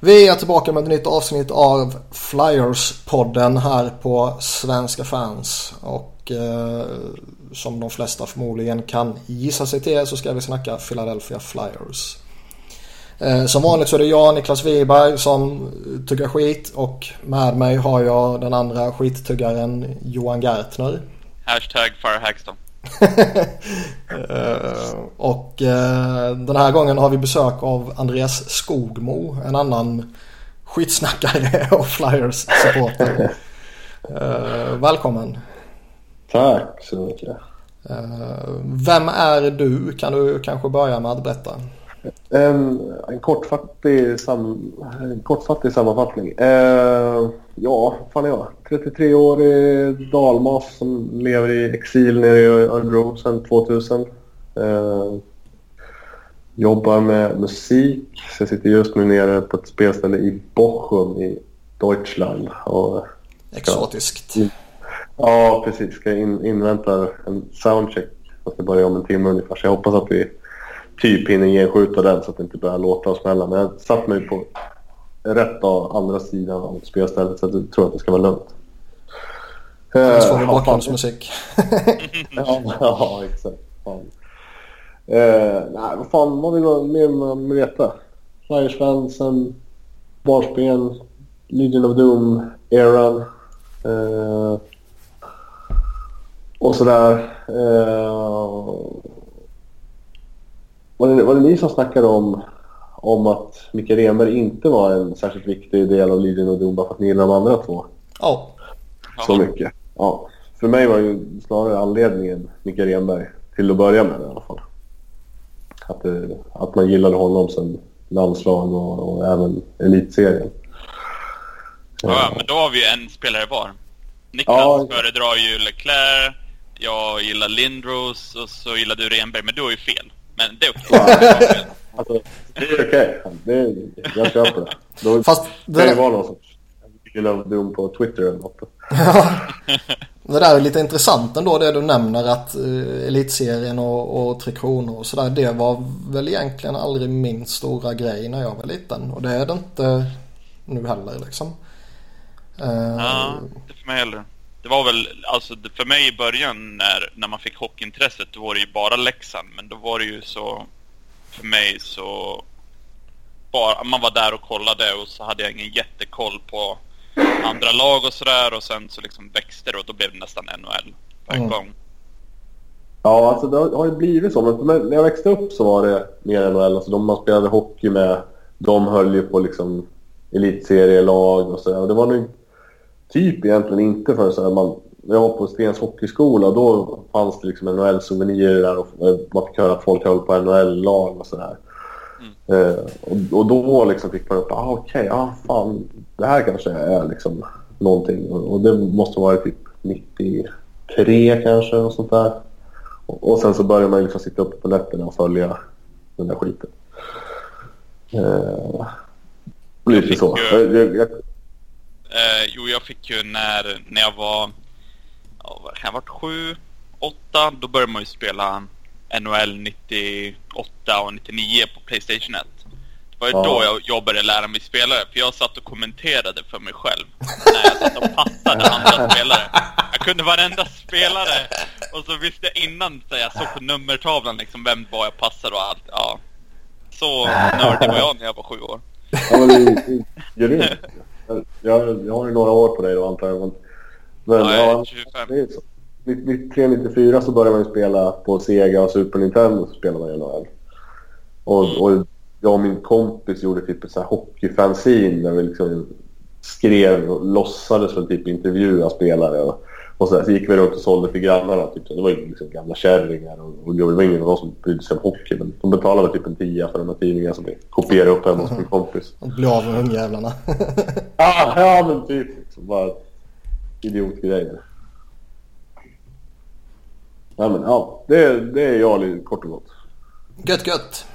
Vi är tillbaka med ett nytt avsnitt av Flyers-podden här på Svenska fans. Och eh, som de flesta förmodligen kan gissa sig till så ska vi snacka Philadelphia Flyers. Eh, som vanligt så är det jag, Niklas Wiberg, som tuggar skit och med mig har jag den andra skittuggaren Johan Gärtner. Hashtag Farhagston uh, och uh, den här gången har vi besök av Andreas Skogmo, en annan skitsnackare och Flyers supporter. Uh, välkommen. Tack så mycket. vem är du? Kan du kanske börja med att berätta? En, en, kortfattig, sam, en kortfattig sammanfattning. Eh, ja, fan är jag? 33-årig dalmas som lever i exil nere i Örebro sedan 2000. Eh, jobbar med musik. Så jag sitter just nu nere på ett spelställe i Bochum i Deutschland. Och Exotiskt. ja, precis. Ska in, invänta en soundcheck. Jag ska börja om en timme ungefär. Så jag hoppas att vi typ hinner genskjuta den så att det inte börjar låta och smälla. Men jag satt mig på rätt av andra sidan av spelstället så jag tror att det ska vara lugnt. Annars får vi bakgrundsmusik. ja, ja, exakt. Fan. Eh, nej, vad fan vad vill man mer man veta? Flyers-fansen, barspel, Legion of Doom-eran. Eh, och sådär. Eh, var det, var det ni som snackade om, om att Micke Renberg inte var en särskilt viktig del av Legion och Doom bara för att ni gillar de andra två? Ja. Så mycket. Ja. För mig var ju snarare anledningen Micke Renberg till att börja med i alla fall. Att, det, att man gillade honom sen landslag och, och även elitserien. Ja, men då har vi ju en spelare var. Niklas ja, föredrar ju Leclerc, jag gillar Lindros och så gillar du Renberg, men du har ju fel. Men det är okej. Okay. alltså, det är okej. Okay. Jag köper det. Då Fast det kan det vara någon sorts dum på Twitter eller något. det där är lite intressant ändå det du nämner att uh, Elitserien och, och Tre Kronor och sådär. Det var väl egentligen aldrig min stora grej när jag var liten. Och det är det inte nu heller liksom. Uh, ja, inte för mig heller. Det var väl, alltså för mig i början när, när man fick hockeyintresset, då var det ju bara Leksand. Men då var det ju så, för mig så, bara, man var där och kollade och så hade jag ingen jättekoll på andra lag och sådär. Och sen så liksom växte det och då blev det nästan NHL på en mm. gång. Ja, alltså det har ju blivit så. Men när jag växte upp så var det mer NHL. Alltså de man spelade hockey med, de höll ju på liksom elitserielag och sådär. Det var nog typ egentligen inte förrän så här, man, jag var på Stens hockeyskola då fanns det liksom NHL-souvenirer där och man fick höra att folk höll på NHL-lag och sådär. Mm. Eh, och, och, då liksom fick man upp, ah, okej, okay, ah, fan, det här kanske är liksom någonting. Och, och det måste vara typ 93 kanske och sånt där. Och, och sen så började man liksom sitta uppe på nätterna och följa den där skiten. Eh, lite så. Jag, jag, Eh, jo, jag fick ju när, när jag var... Ja, jag varit sju, åtta, då började man ju spela NHL 98 och 99 på Playstation 1. Det var ju ja. då jag, jag började lära mig spelare, för jag satt och kommenterade för mig själv. När jag satt och passade andra spelare. Jag kunde varenda spelare. Och så visste jag innan, så jag såg på nummertavlan liksom vem var jag passade och allt. Ja. Så nördig var jag när jag var sju år. Ja, men det, det, det, jag, jag har ju några år på dig då antar jag. Men, men ja, ja, 25. Det är så. 93-94 så började man ju spela på Sega och Super Nintendo så spelade man ju NHL. Och, mm. och jag och min kompis gjorde typ ett hockeyfanzine där vi liksom skrev och låtsades för typ intervjua spelare. Och, och så, där, så gick vi runt och sålde till grannarna. Typ. Det var ju liksom gamla kärringar och, och ingen av dem som brydde sig om hockey. Men de betalade typ en tia för de här tidningarna som vi kopierade upp hemma hos min kompis. Och blev av med ungjävlarna. ja, ja, men typ. Liksom, bara idiotgrejer. Ja, men ja. Det, det är jag kort och gott. Gött, gött.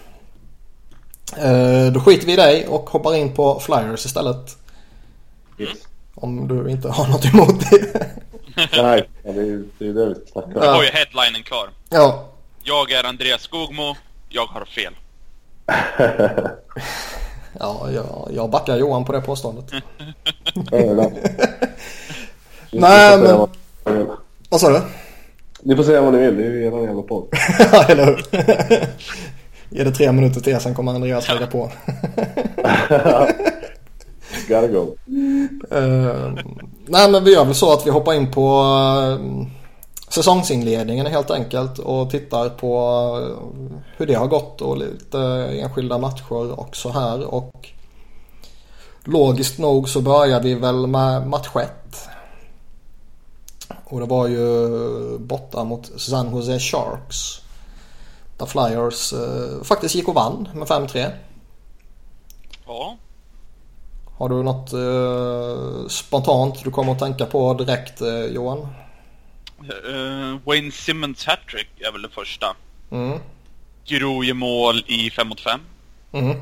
Uh, då skiter vi i dig och hoppar in på Flyers istället. Yes. Om du inte har något emot det. Nej, det är ju det, är det vi snackar om. Du har ju headlinen klar. Ja. Jag är Andreas Skogmo. Jag har fel. Ja, jag, jag backar Johan på det påståendet. Nej, Nej, men... Vad sa du? Ni får säga vad ni vill, det är ju eran jävla podd. Ja, eller hur? Ge det tre minuter till, sen kommer Andreas lägga på. Gotta go. Uh, nej, men vi gör väl så att vi hoppar in på uh, säsongsinledningen helt enkelt och tittar på uh, hur det har gått och lite enskilda matcher och så här. Och logiskt nog så börjar vi väl med match 1. Och det var ju borta mot San Jose Sharks. Där Flyers eh, faktiskt gick och vann med 5-3. Ja. Har du något eh, spontant du kommer att tänka på direkt eh, Johan? Uh, Wayne Simmons hattrick är väl det första. Mm. Giroud mål i 5 mot 5. Mm.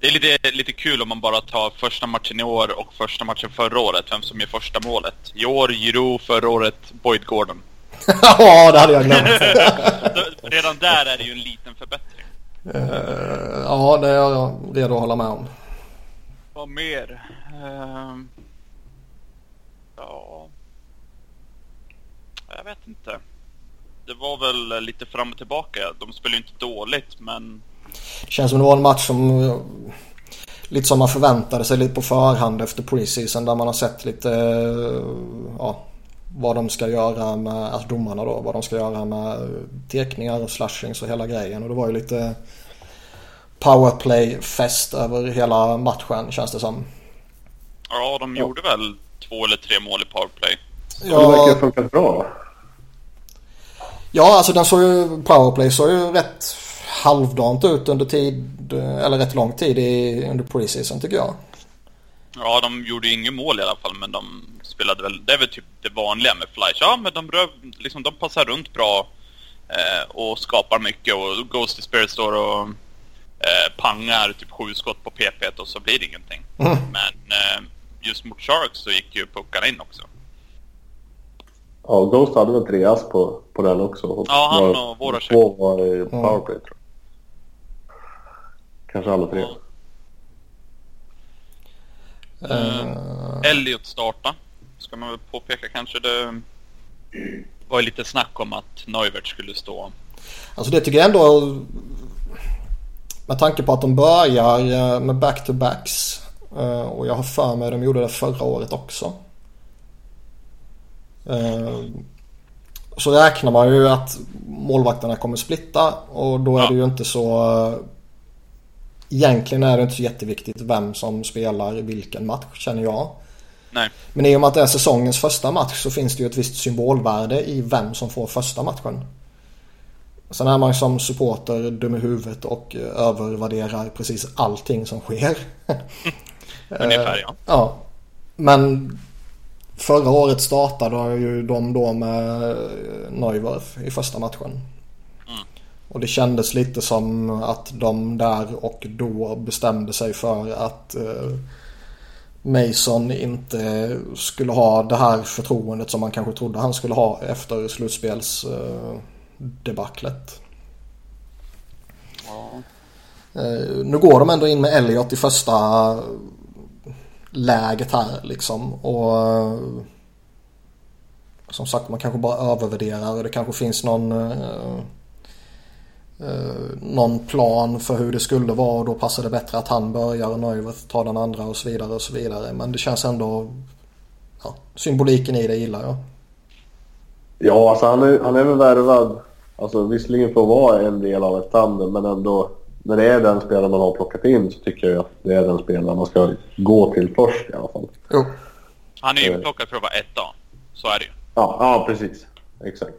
Det är lite, lite kul om man bara tar första matchen i år och första matchen förra året, vem som gör första målet. I år Giroud, förra året Boyd Gordon. ja, det hade jag glömt. Redan där är det ju en liten förbättring. Uh, ja, det är jag redo att hålla med om. Vad mer? Uh, ja... Jag vet inte. Det var väl lite fram och tillbaka. De spelade ju inte dåligt, men... Det känns som det var en match som... Eh, lite som man förväntade sig lite på förhand efter preseason där man har sett lite... Eh, ja, vad de ska göra med, alltså domarna då, vad de ska göra med eh, tekningar och slashings och hela grejen. Och det var ju lite powerplay-fest över hela matchen känns det som. Ja, de gjorde väl två eller tre mål i powerplay. Ja, det verkar ha funkat bra. Ja, alltså den såg ju, powerplay såg ju rätt halvdant ut under tid, eller rätt lång tid i, under preseason tycker jag. Ja, de gjorde ju inget mål i alla fall, men de spelade väl, det är väl typ det vanliga med Flash. Ja, men de, rör, liksom, de passar runt bra eh, och skapar mycket och Ghost Spirit står och eh, pangar typ sju skott på PP och så blir det ingenting. Mm. Men eh, just mot Sharks så gick ju puckarna in också. Ja, Ghost hade väl tre ass på, på den också. Ja, han och Voracek. Två var i powerplay tror jag. Kanske alla tre. Uh, Elliot starta. Ska man väl påpeka kanske. Det var ju lite snack om att Neuvert skulle stå. Alltså det tycker jag ändå. Med tanke på att de börjar med back-to-backs. Och jag har för mig att de gjorde det förra året också. Så räknar man ju att målvakterna kommer splitta och då är det ju inte så Egentligen är det inte så jätteviktigt vem som spelar i vilken match känner jag. Nej. Men i och med att det är säsongens första match så finns det ju ett visst symbolvärde i vem som får första matchen. Sen är man som supporter dum i huvudet och övervärderar precis allting som sker. Ungefär ja. Ja. Men förra året startade ju de då med Neuwerf i första matchen. Och det kändes lite som att de där och då bestämde sig för att eh, Mason inte skulle ha det här förtroendet som man kanske trodde han skulle ha efter slutspelsdebaclet. Eh, ja. eh, nu går de ändå in med Elliot i första läget här liksom. Och eh, som sagt man kanske bara övervärderar och det kanske finns någon eh, eh, någon plan för hur det skulle vara och då passar det bättre att han börjar och Neuwirth tar den andra och så vidare och så vidare. Men det känns ändå, ja, symboliken i det gillar jag. Ja, alltså han är, han är väl värvad, alltså visserligen för att vara en del av ett tandem men ändå när det är den spelaren man har plockat in så tycker jag att det är den spelaren man ska gå till först i alla fall. Jo. Han är ju plockad för att vara etta. Så är det ju. Ja, ja precis. Exakt.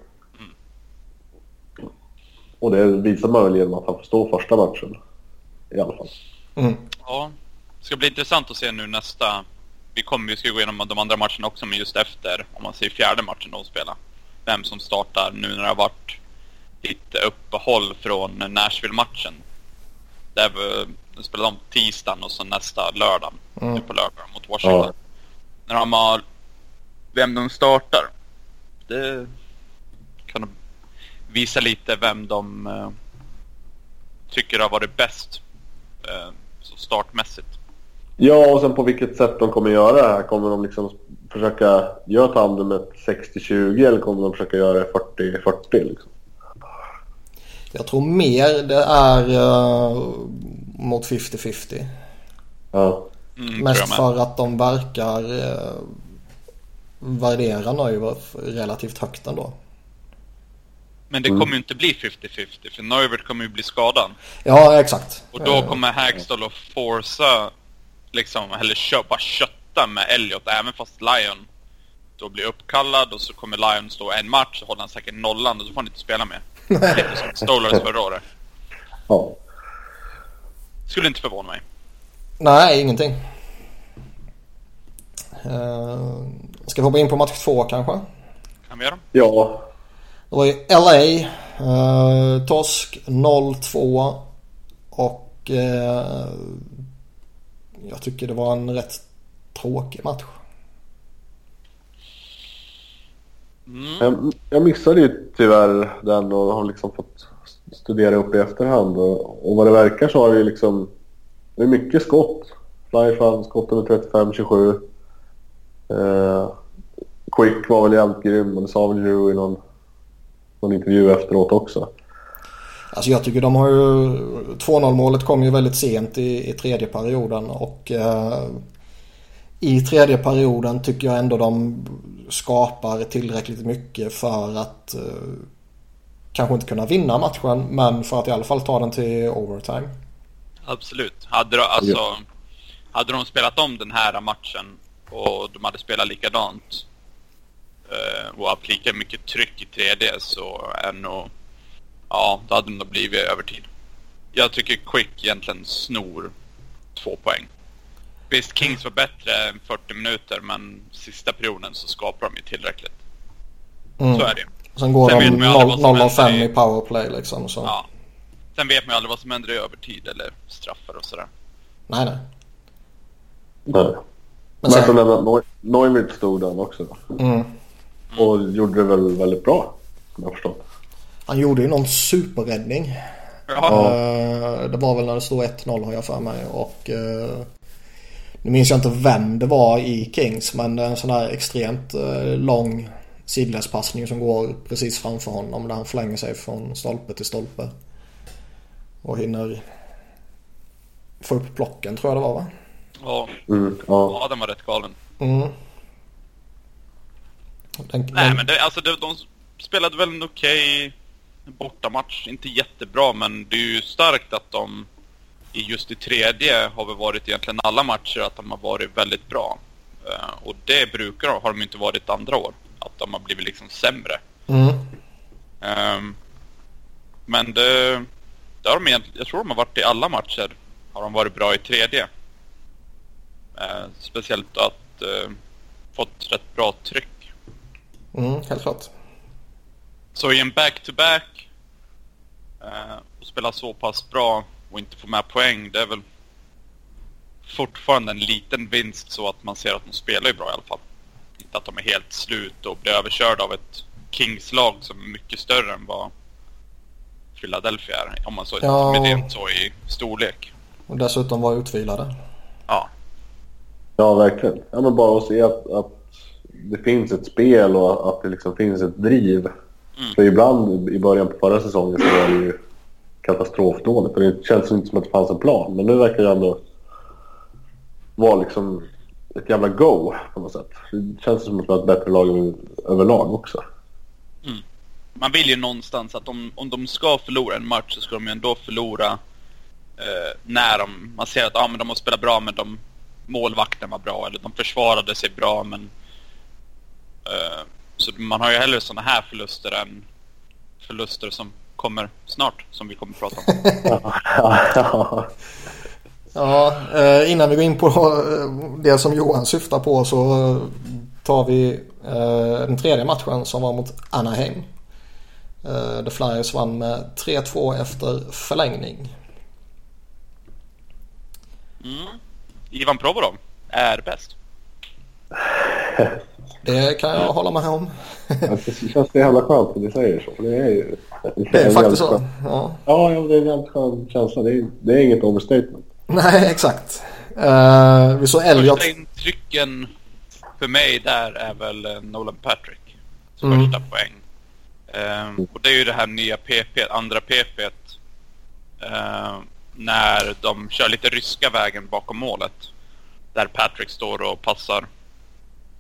Och det visar man väl genom att han får stå första matchen. I alla fall. Mm. Ja. Det ska bli intressant att se nu nästa... Vi kommer ju ska gå igenom de andra matcherna också, men just efter, om man säger fjärde matchen de spelar. Vem som startar nu när det har varit lite uppehåll från Nashville-matchen. Där vi spelade de tisdagen och så nästa lördag. Mm. På lördag mot Washington. Ja. När de har... Vem de startar. Det kan visa lite vem de uh, tycker har varit bäst uh, startmässigt. Ja, och sen på vilket sätt de kommer göra det här. Kommer de liksom försöka göra tandemet 60-20 eller kommer de försöka göra det 40-40 liksom? Jag tror mer det är uh, mot 50-50. Ja. Mm, Mest för att de verkar uh, värdera Neuwerf relativt högt ändå. Men det mm. kommer ju inte bli 50-50 för Neuwert kommer ju bli skadad. Ja, exakt. Och då kommer Hagstall att forsa liksom, eller kö bara kötta med Elliot även fast Lion då blir uppkallad och så kommer Lion stå en match och håller han säkert nollan och så får han inte spela. Lite som Stolars förra året. Ja. Skulle inte förvåna mig. Nej, ingenting. Uh, ska vi hoppa in på match två kanske? Kan vi göra? Ja. Det var ju LA. Uh, torsk 0-2. Och uh, jag tycker det var en rätt tråkig match. Mm. Jag, jag missade ju tyvärr den och har liksom fått studera upp i efterhand. Och, och vad det verkar så har det ju liksom... Det är mycket skott. Flyfan, skotten är 35-27. Eh, Quick var väl jävligt grym och det sa väl Drew i någon, någon intervju efteråt också. Alltså jag tycker de har ju... 2-0 målet kom ju väldigt sent i, i tredje perioden och eh, i tredje perioden tycker jag ändå de skapar tillräckligt mycket för att eh, kanske inte kunna vinna matchen men för att i alla fall ta den till overtime. Absolut. Hade, de, alltså, ja. hade de spelat om den här matchen och de hade spelat likadant eh, och haft lika mycket tryck i tredje så är nog Ja, då hade det nog blivit övertid. Jag tycker Quick egentligen snor två poäng. Visst, Kings var bättre än 40 minuter, men sista perioden så skapar de ju tillräckligt. Mm. Så är det Sen går Sen de 0 av 5 i powerplay liksom. Så. Ja. Sen vet man ju aldrig vad som händer i övertid eller straffar och sådär. Nej, nej. Nej. Men sen... Men Neumitt stod den också. Mm. Och gjorde det väl väldigt bra, som jag förstått. Han gjorde ju någon superräddning. Ja. Uh, det var väl när det stod 1-0 har jag för mig. Och uh, nu minns jag inte vem det var i Kings men en sån här extremt uh, lång sidledspassning som går precis framför honom där han flänger sig från stolpe till stolpe. Och hinner få upp blocken tror jag det var va? Ja, mm, ja. ja den var rätt galen. Mm. Den, Nej den... men det, alltså de, de spelade väl en okej okay bortamatch. Inte jättebra, men det är ju starkt att de i just i tredje har väl varit egentligen alla matcher att de har varit väldigt bra. Uh, och det brukar har de inte varit andra år. Att de har blivit liksom sämre. Mm. Um, men det, det har de egentligen, jag tror de har varit i alla matcher. Har de varit bra i tredje. Uh, speciellt att uh, fått rätt bra tryck. Mm, helt klart. Så i en back-to-back eh, och spela så pass bra och inte få med poäng, det är väl fortfarande en liten vinst så att man ser att de spelar ju bra i alla fall. Inte att de är helt slut och blir överkörda av ett Kings-lag som är mycket större än vad Philadelphia är. Om man så ja. med det så i storlek. Och dessutom var utvilade. Ja. Ja, verkligen. Ja, men bara att se att, att det finns ett spel och att det liksom finns ett driv Mm. För ibland i början på förra säsongen så var det ju katastrofdåligt och det känns inte som att det fanns en plan. Men nu verkar det ändå vara liksom ett jävla go på något sätt. Det känns som att det var ett bättre lag överlag också. Mm. Man vill ju någonstans att om, om de ska förlora en match så ska de ju ändå förlora eh, när de, man ser att ah, men de har spelat bra men de målvakten var bra eller de försvarade sig bra men eh, så man har ju hellre sådana här förluster än förluster som kommer snart, som vi kommer att prata om. ja, eh, innan vi går in på eh, det som Johan syftar på så tar vi eh, den tredje matchen som var mot Anaheim. The Flyers vann med 3-2 efter förlängning. Mm. Ivan Provorov är bäst. Det kan jag hålla med om. det känns så jävla skönt att ni säger så. Det är ju... Det är faktiskt så. Ja. Ja, det är en jävligt skön känsla. Det är, det är inget overstatement. Nej, exakt. Uh, vi såg Elliot. Första intrycken för mig där är väl eh, Nolan Patrick. Som mm. första poäng. Um, och det är ju det här nya PP, andra PP. Uh, när de kör lite ryska vägen bakom målet. Där Patrick står och passar.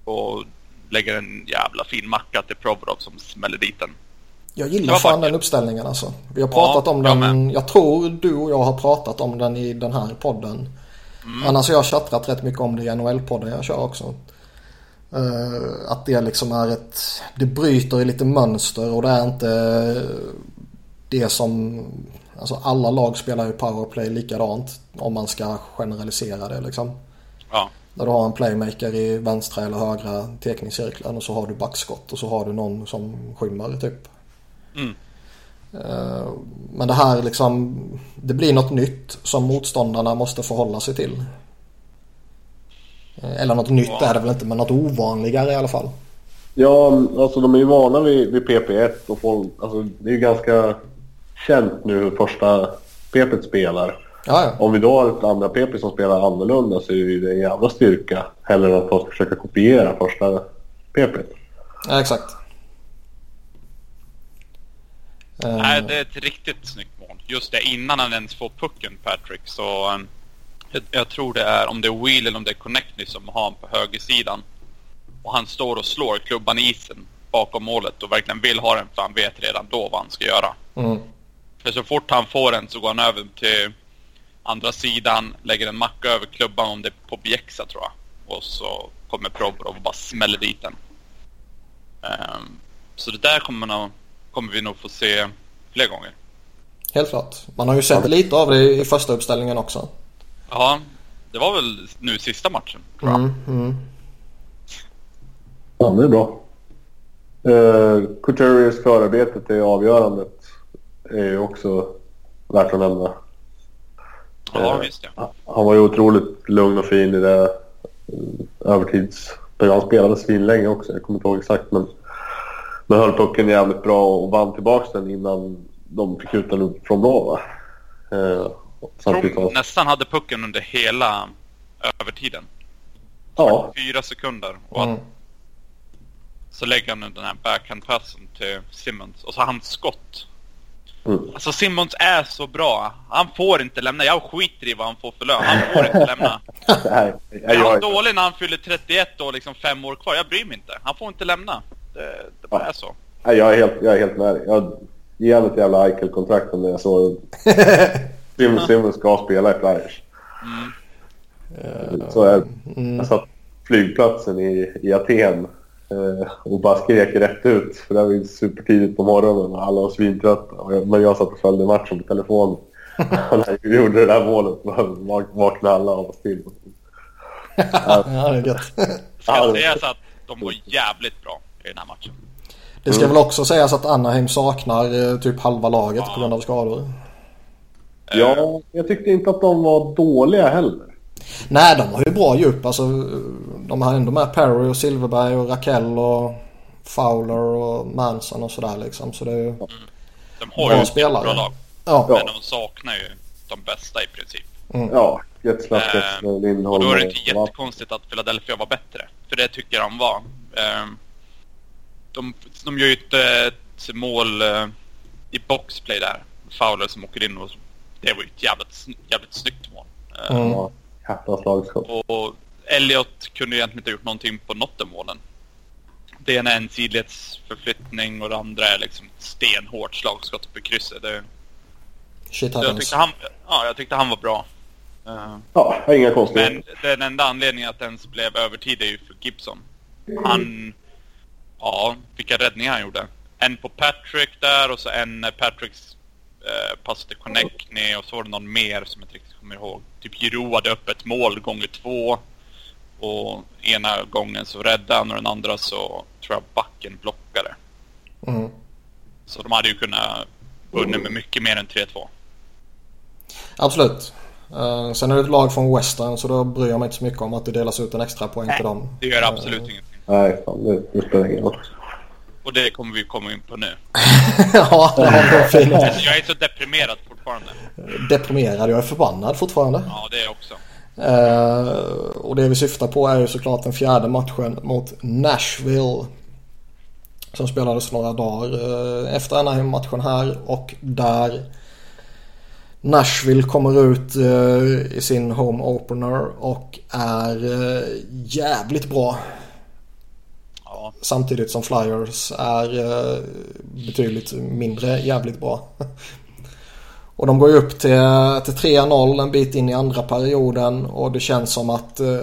Och lägger en jävla fin macka till Provorov som smäller dit den. Jag gillar fan den uppställningen alltså. Vi har pratat ja, om den. Jag, jag, tror du och jag har pratat om den i den här podden. Mm. Annars har jag chattrat rätt mycket om det i NHL-podden jag kör också. Uh, att det liksom är ett... Det bryter i lite mönster och det är inte det som... Alltså alla lag spelar ju powerplay likadant om man ska generalisera det liksom. Ja. Där du har en playmaker i vänstra eller högra tekningscirkeln och så har du backskott och så har du någon som skymmer typ. Mm. Uh, men det här liksom, det blir något nytt som motståndarna måste förhålla sig till. Uh, eller något nytt är det väl inte, men något ovanligare i alla fall. Ja, alltså de är ju vana vid, vid PP1 och folk, alltså det är ju ganska känt nu hur första PP spelar. Ja, Om vi då har ett andra PP som spelar annorlunda så är det en jävla styrka. Hellre än att folk försöker kopiera första PP. Ja, exakt. Nej, det är ett riktigt snyggt mål. Just det, innan han ens får pucken, Patrick, så... Um, jag, jag, tror det är, om det är Wheel eller om det är Connectny som har honom på högersidan. Och han står och slår klubban i isen bakom målet och verkligen vill ha den för han vet redan då vad han ska göra. Mm. För så fort han får den så går han över till andra sidan, lägger en macka över klubban om det är på Bjäxa tror jag. Och så kommer Provorov och bara smäller dit den. Um, så det där kommer, nog, kommer vi nog få se fler gånger. Helt klart. Man har ju sett lite av det i första uppställningen också. Ja, det var väl nu sista matchen tror jag. Mm, mm. Ja, det är bra. Uh, Couturiers förarbete till avgörandet är ju också värt att nämna. Ja, eh, visst ja. Han var ju otroligt lugn och fin i det eh, övertids... Han spelade svinlänge också, jag kommer inte ihåg exakt men... Men höll pucken jävligt bra och vann tillbaka den innan de fick ut den från blå va? Eh, tror nästan hade pucken under hela övertiden. Ja. Fyra sekunder. Och mm. Så lägger han den här backhandpassen till Simmons. Och så har han skott Mm. Alltså Simmons är så bra. Han får inte lämna. Jag skiter i vad han får för lön. Han får inte lämna. Nej, jag, är han dålig när han fyller 31 och liksom fem år kvar? Jag bryr mig inte. Han får inte lämna. Det, det bara är så. Nej, jag är helt, jag är helt med dig. Jag ger ett jävla Eichel-kontrakt om det är så. Simmons, Simmons ska spela i Flyers. Mm. Så är mm. Jag satt flygplatsen i, i Aten Eh, och bara skrek rätt ut. För det var ju supertidigt på morgonen och alla var svintrötta. Men jag satt och följde matchen på telefonen. när jag gjorde det där målet vaknade alla av oss till. ja, det är gött. Ska sägas att de var jävligt bra i den här matchen. Det ska mm. väl också sägas att Anaheim saknar eh, typ halva laget ja. på grund av skador. Ja, jag tyckte inte att de var dåliga heller. Nej, de har ju bra djup. Alltså, de har ändå med Perry och Silverberg och Rakell och Fowler och Manson och sådär liksom. Så det är ju mm. De har ju spelare. bra lag. Ja. Men de saknar ju de bästa i princip. Mm. Ja, Getzlaff, eh, Lindholm. Och då är det inte jättekonstigt att Philadelphia var bättre. För det tycker de var. Eh, de, de gör ju ett, ett mål eh, i boxplay där. Fowler som åker in och det var ju ett jävligt, jävligt snyggt mål. Eh, mm. Kattans lagskott. Och Elliot kunde egentligen inte ha gjort någonting på något av målen. Det ena är en sidledsförflyttning och det andra är liksom stenhårt slagskott i krysset. Det... Shit jag tyckte han, Ja, jag tyckte han var bra. Uh, ja, inga konstigheter. Men den enda anledningen att den blev övertid är ju för Gibson. Han... Ja, vilka räddningar han gjorde. En på Patrick där och så en Patricks eh, pass till Connectny och så var det någon mer som jag inte riktigt kommer ihåg. Typ Giro hade upp ett mål gånger två. Och ena gången så räddade han och den andra så tror jag backen blockade. Mm. Så de hade ju kunnat vunnit med mycket mer än 3-2. Absolut. Uh, sen är det ett lag från Western så då bryr jag mig inte så mycket om att det delas ut en extra poäng Nej, till dem. det gör absolut uh, ingenting. Nej, fan, det, det spelar ingen roll. Och det kommer vi komma in på nu. ja, det har du fint. Jag är så deprimerad fortfarande. Deprimerad? Jag är förbannad fortfarande. Ja, det är jag också. Uh, och det vi syftar på är ju såklart den fjärde matchen mot Nashville. Som spelades några dagar uh, efter Anaheim-matchen här och där Nashville kommer ut uh, i sin home opener och är jävligt bra. Ja. Samtidigt som Flyers är betydligt mindre jävligt bra. Och de går ju upp till, till 3-0 en bit in i andra perioden och det känns som att eh,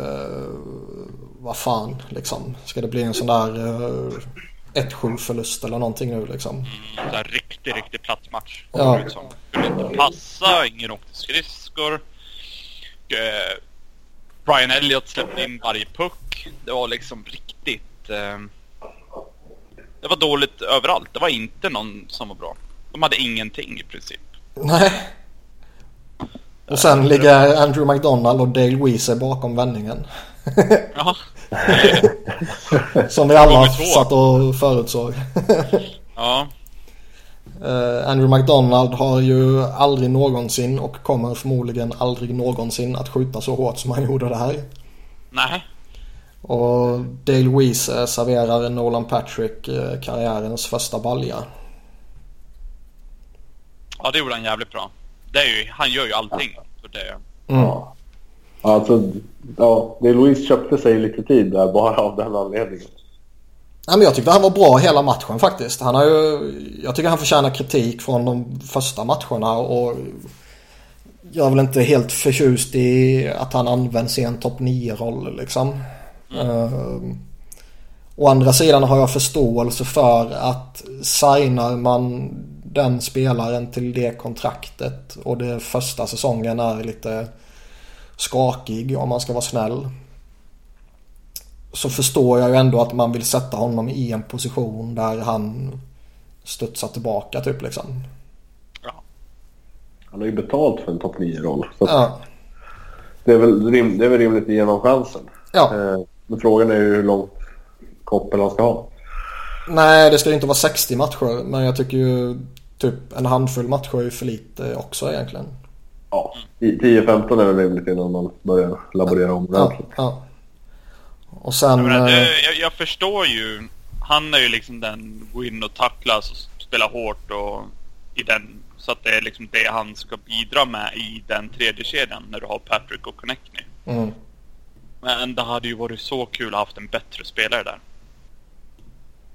vad fan liksom. Ska det bli en sån där eh, 1-7 förlust eller någonting nu liksom. Mm, en riktig, riktig platt match. Ja. Kunde inte passa, ingen åkte skridskor. Eh, Brian Elliott släppte in varje puck. Det var liksom riktigt... Eh, det var dåligt överallt. Det var inte någon som var bra. De hade ingenting i princip. Nej. Och sen ligger Andrew McDonald och Dale Weezer bakom vändningen. Ja. Som vi alla satt och förutsåg. ja. Uh, Andrew McDonald har ju aldrig någonsin och kommer förmodligen aldrig någonsin att skjuta så hårt som han gjorde det här. Nej. Och Dale Weezer serverar Nolan Patrick karriärens första balja. Ja, det gjorde han jävligt bra. Det är ju, han gör ju allting för det. Mm. Ja. Alltså, ja, det Louise köpte sig lite tid där bara av den anledningen. Ja, men jag tyckte han var bra hela matchen faktiskt. Han har ju, jag tycker han förtjänar kritik från de första matcherna och jag är väl inte helt förtjust i att han används i en topp 9-roll liksom. Mm. Uh, å andra sidan har jag förståelse för att signar man den spelaren till det kontraktet och det första säsongen är lite skakig om man ska vara snäll. Så förstår jag ju ändå att man vill sätta honom i en position där han studsar tillbaka typ liksom. Ja. Han har ju betalt för en topp 9-roll. Ja. Det är, väl rim, det är väl rimligt att ge honom chansen. Ja. Eh, men frågan är ju hur långt koppel han ska ha. Nej, det ska ju inte vara 60 matcher. Men jag tycker ju typ en handfull matcher är ju för lite också egentligen. Ja, 10-15 är väl rimligt innan man börjar laborera om ordentligt. Ja, ja. Och sen... Jag, menar, det, eh, jag, jag, förstår ju. Han är ju liksom den gå in och tacklas och spela hårt och i den. Så att det är liksom det han ska bidra med i den tredje kedjan när du har Patrick och Connectney. Mm. Men det hade ju varit så kul att ha haft en bättre spelare där.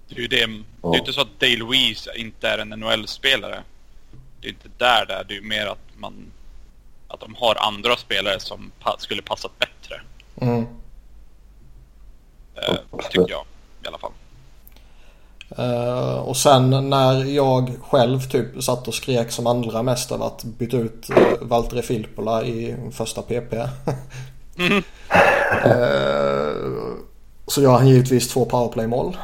Det är ju det. Ja. Det är inte så att Dale Louise inte är en NHL-spelare. Det är inte där det är. Det är ju mer att man... Att de har andra spelare som pa skulle passat bättre. Mm. Eh, tycker jag i alla fall. Uh, och sen när jag själv typ satt och skrek som andra mest av att byta ut uh, Valtteri Filppula i första PP. mm. uh, så gör han givetvis två powerplay-mål.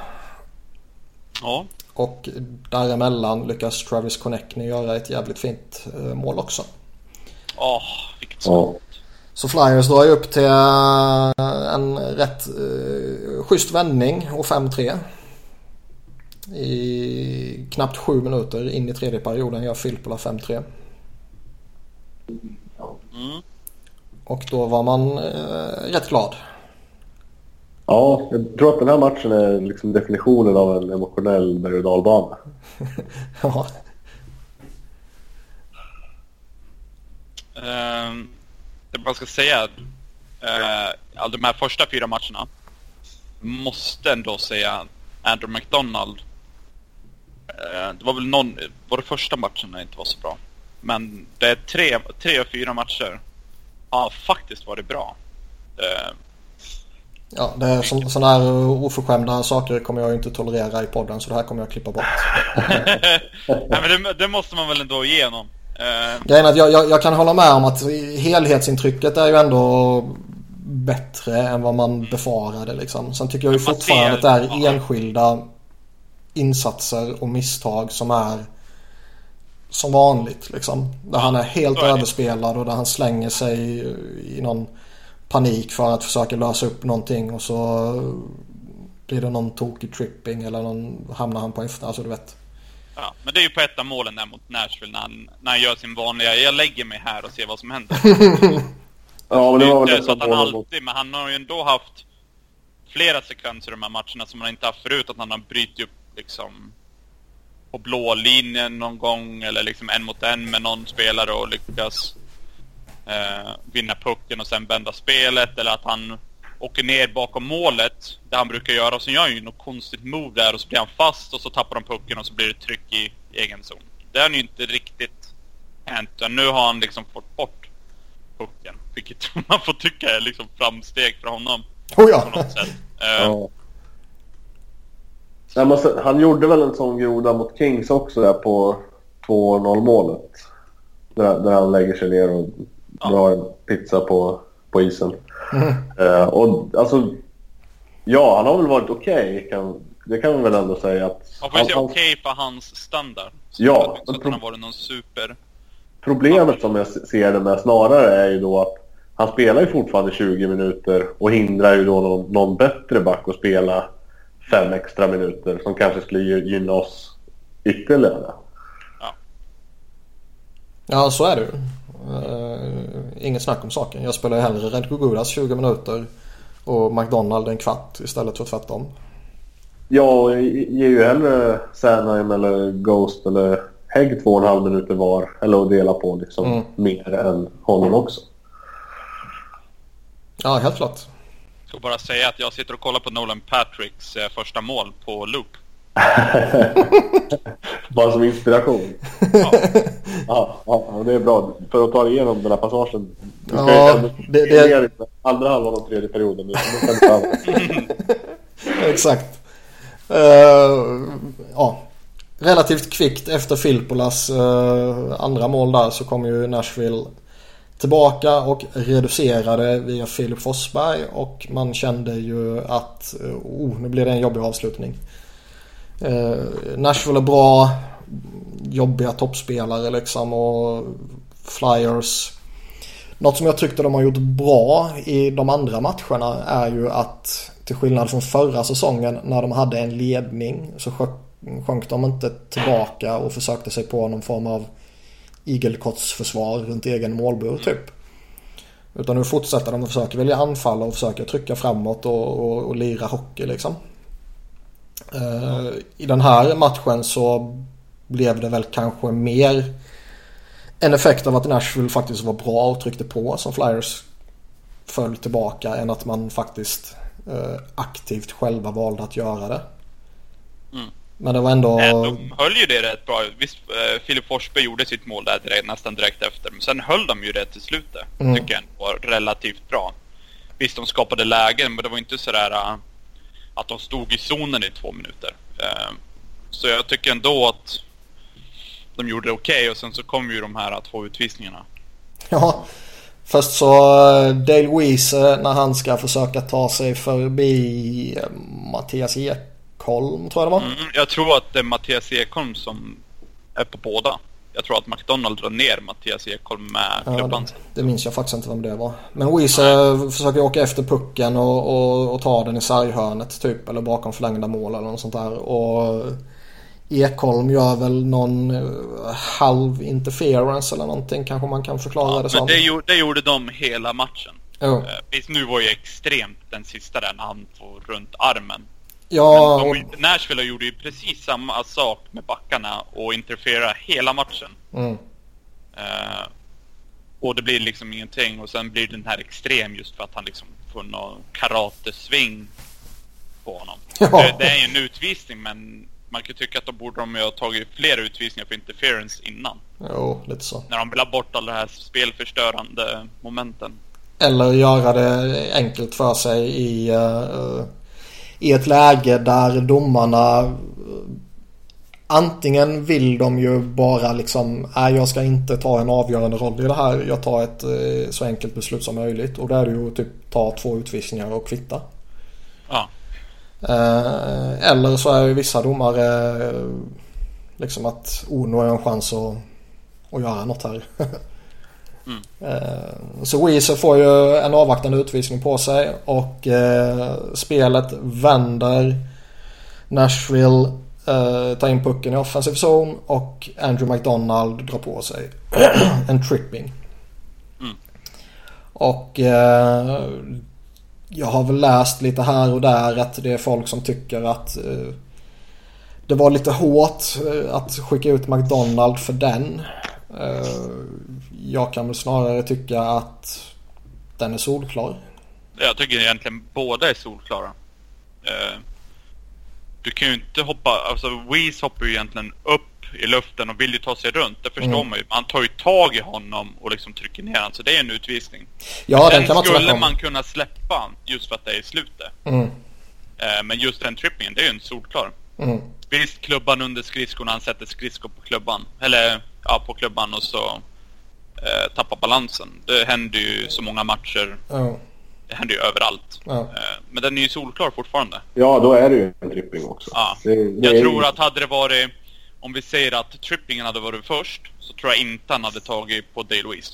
Ja. Och däremellan lyckas Travis Connectney göra ett jävligt fint eh, mål också. Åh, oh, vilket skott. Ja. Så Flyers drar ju upp till eh, en rätt uh, schysst vändning och 5-3. I knappt sju minuter in i tredje perioden gör Filppula 5-3. Mm. Och då var man uh, rätt glad. Ja, jag tror att den här matchen är liksom definitionen av en emotionell berg och dalbana. ja. Uh, det man ska säga, uh, de här första fyra matcherna måste ändå säga Andrew McDonald. Uh, det var väl någon, var det första matchen när det inte var så bra. Men det är tre, tre och fyra matcher har faktiskt varit bra. Uh, Ja, det är som, sådana här oförskämda saker kommer jag inte tolerera i podden så det här kommer jag klippa bort. Nej men det, det, måste man väl ändå igenom. Uh... Grejen är att jag, jag, jag, kan hålla med om att helhetsintrycket är ju ändå bättre än vad man befarade liksom. Sen tycker jag ju fortfarande att det är enskilda insatser och misstag som är som vanligt liksom. Där han är helt överspelad och där han slänger sig i någon panik för att försöka lösa upp någonting och så blir det någon tokig tripping eller någon, hamnar han på efter? Alltså du vet. Ja, men det är ju på ett av målen där mot Nashville när han, när han gör sin vanliga jag lägger mig här och ser vad som händer. Ja, men det var det väl är så att han alltid, men han har ju ändå haft flera sekvenser i de här matcherna som han inte haft förut. Att han har brytit upp liksom på blå linjen någon gång eller liksom en mot en med någon spelare och lyckas eh, vinna pucken och sen vända spelet. Eller att han åker ner bakom målet, det han brukar göra. Och så gör han ju något konstigt move där och så blir han fast och så tappar de pucken och så blir det tryck i egen zon. Det har ju inte riktigt hänt. utan Nu har han liksom fått bort pucken. Vilket man får tycka är liksom framsteg för honom Oh ja. på något sätt. Eh, Ja. Nej, men sen- han gjorde väl en sån groda mot Kings också där på 2-0 målet. Där, där han lägger sig ner och Ja. drar en pizza på, på isen. Mm. Eh, och alltså, ja han har väl varit okej. kan, det kan man väl ändå säga att... Man får ju säga okej för hans standard. Så Ja, men att han har varit någon super... Problemet som jag ser det med snarare är ju då att han spelar ju fortfarande 20 minuter och hindrar ju då någon, någon bättre back att spela fem extra minuter som kanske skulle gy- gynna oss ytterligare. Ja, så är det ju. Uh, inget snack om saken. Jag spelar ju hellre Red Gugudas 20 minuter och McDonald en kvart istället för tvärtom. Jag ger ju hellre Sanheim eller Ghost eller Hägg två och en halv minuter var eller att dela på liksom Mm. mer än honom också. Ja, helt klart. Ska bara säga att jag sitter och kollar på Nolan Patricks eh, första mål på loop. Bara som inspiration. Ja. Ja, ja, det är bra. För att ta dig igenom den här passagen. Du ska Ja, ju det- det- ner i andra halvan av tredje perioden. Exakt. Eh, ja. Relativt kvickt efter Filippolas uh, andra mål där så kom ju Nashville tillbaka och reducerade via Filip Forsberg och man kände ju att eh, oh, nu blir det en jobbig avslutning. Eh, Nashville är bra, jobbiga toppspelare liksom och Flyers något som jag tyckte de har gjort bra i de andra matcherna är ju att till skillnad från förra säsongen när de hade en ledning så sjönk- sjönk de inte tillbaka och försökte sig på någon form av igelkottsförsvar runt egen målbur typ. Utan nu fortsätter de och försöker välja anfalla och försöker trycka framåt och, och, och lira hockey liksom. Eh, I den här matchen så blev det väl kanske mer en effekt av att Nashville faktiskt var bra och tryckte på som Flyers föll tillbaka än att man faktiskt eh, aktivt själva valde att göra det. Mm. Men det var ändå... Eh, De höll ju det rätt bra. Visst, eh, Filip Forsberg gjorde sitt mål där direkt, nästan direkt efter. Men sen höll de ju det till slutet. Mm. Tycker jag var relativt bra. Visst, de skapade lägen, men det var inte sådär uh, att de stod i zonen i två minuter. Eh, så jag tycker ändå att de gjorde det okej och sen så kom ju de här två utvisningarna. Ja. Först så eh, Dale Weese när han ska försöka ta sig förbi eh, Mattias Ekholm tror jag det var. Mm, jag tror att det är Mattias Ekholm som är på båda. Jag tror att McDonald drar ner Mattias Ekholm med Ja, det, klubbhandsken. det minns jag faktiskt inte vem det var. Men Weese eh, försöker åka efter pucken och, och, och ta den i sarghörnet typ. Eller bakom förlängda mål eller något sånt där. Och Ekholm gör väl någon eh, halv interference eller någonting kanske man kan förklara Ja, det men som. det, gjorde, det de hela matchen. Jo. Eh, Visst, nu var ju extremt den sista där när han får runt armen. Ja, Men de, Nashville gjorde ju precis samma sak med backarna och interferera hela matchen. mm, Eh, och det blir liksom ingenting och sen blir den här extrem just för att han liksom får någon karatesving på honom. Ja. Det, det är ju en utvisning men man kan tycka att de borde de ha tagit fler utvisningar för interference innan. jo, lite så. När de vill ha bort alla de här spelförstörande momenten. Eller göra det enkelt för sig i, eh, i ett läge där domarna Antingen vill de ju bara liksom, nej jag ska inte ta en avgörande roll i det här. Jag tar ett eh, så enkelt beslut som möjligt. Och det är ju typ ta två utvisningar och kvitta. Ja. Eh, eller så är ju vissa domare eh, liksom att oh, nu har jag en chans att, att göra något här. Eh, så Weezer får ju en avvaktande utvisning på sig och eh, spelet vänder. Nashville eh, tar in pucken i offensiv zon och Andrew McDonald drar på sig en tripping. Mm. Och jag har väl läst lite här och där att det är folk som tycker att det var lite hårt att skicka ut McDonald för den. Eh, jag kan väl snarare tycka att den är solklar. Jag tycker egentligen båda är solklara. Eh, du kan ju inte hoppa, alltså Weeze hoppar ju egentligen upp i luften och vill ju ta sig runt. Det förstår Mm. man ju. Man tar ju tag i honom och liksom trycker ner honom. Så det är en utvisning. Ja, den den kan man skulle om. man kunna släppa just för att det är i slutet. Mm, Eh, men just den trippingen, det är ju en solklar. mm, Visst, klubban under skridskorna, han sätter skridskor på klubban. Eller, ja, på klubban och så eh, tappar balansen. Det händer ju så många matcher. ja, Det händer ju överallt. ja. Eh, men den är ju solklar fortfarande. Ja, då är det ju en tripping också. Ja. Det, det Jag tror ju- att hade det varit... Om vi säger att trippingen hade varit först, så tror jag inte han hade tagit på Dale Louise.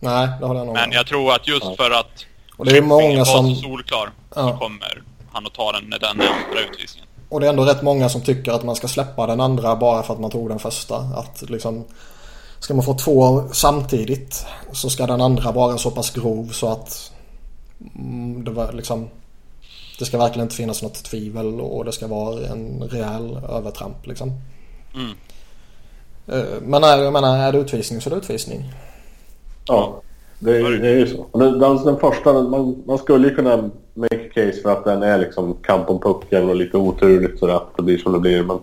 Nej, det håller jag nog Men jag tror att just Ja. för att Och det är många var som... så solklar, Ja. så kommer han att ta den när den är andra utvisningen. Och det är ändå rätt många som tycker att man ska släppa den andra bara för att man tog den första. Att liksom... Ska man få två samtidigt så ska den andra vara så pass grov så att... Mm, det var liksom... Det ska verkligen inte finnas något tvivel och det ska vara en rejäl övertramp liksom. Mm. Eh, Men är, jag menar, är det utvisning så är det utvisning. Ja, det, är- det är ju så. Den, den, den första, man, man skulle ju kunna make case för att den är liksom kamp om pucken och lite oturligt så att det blir som det blir. Men,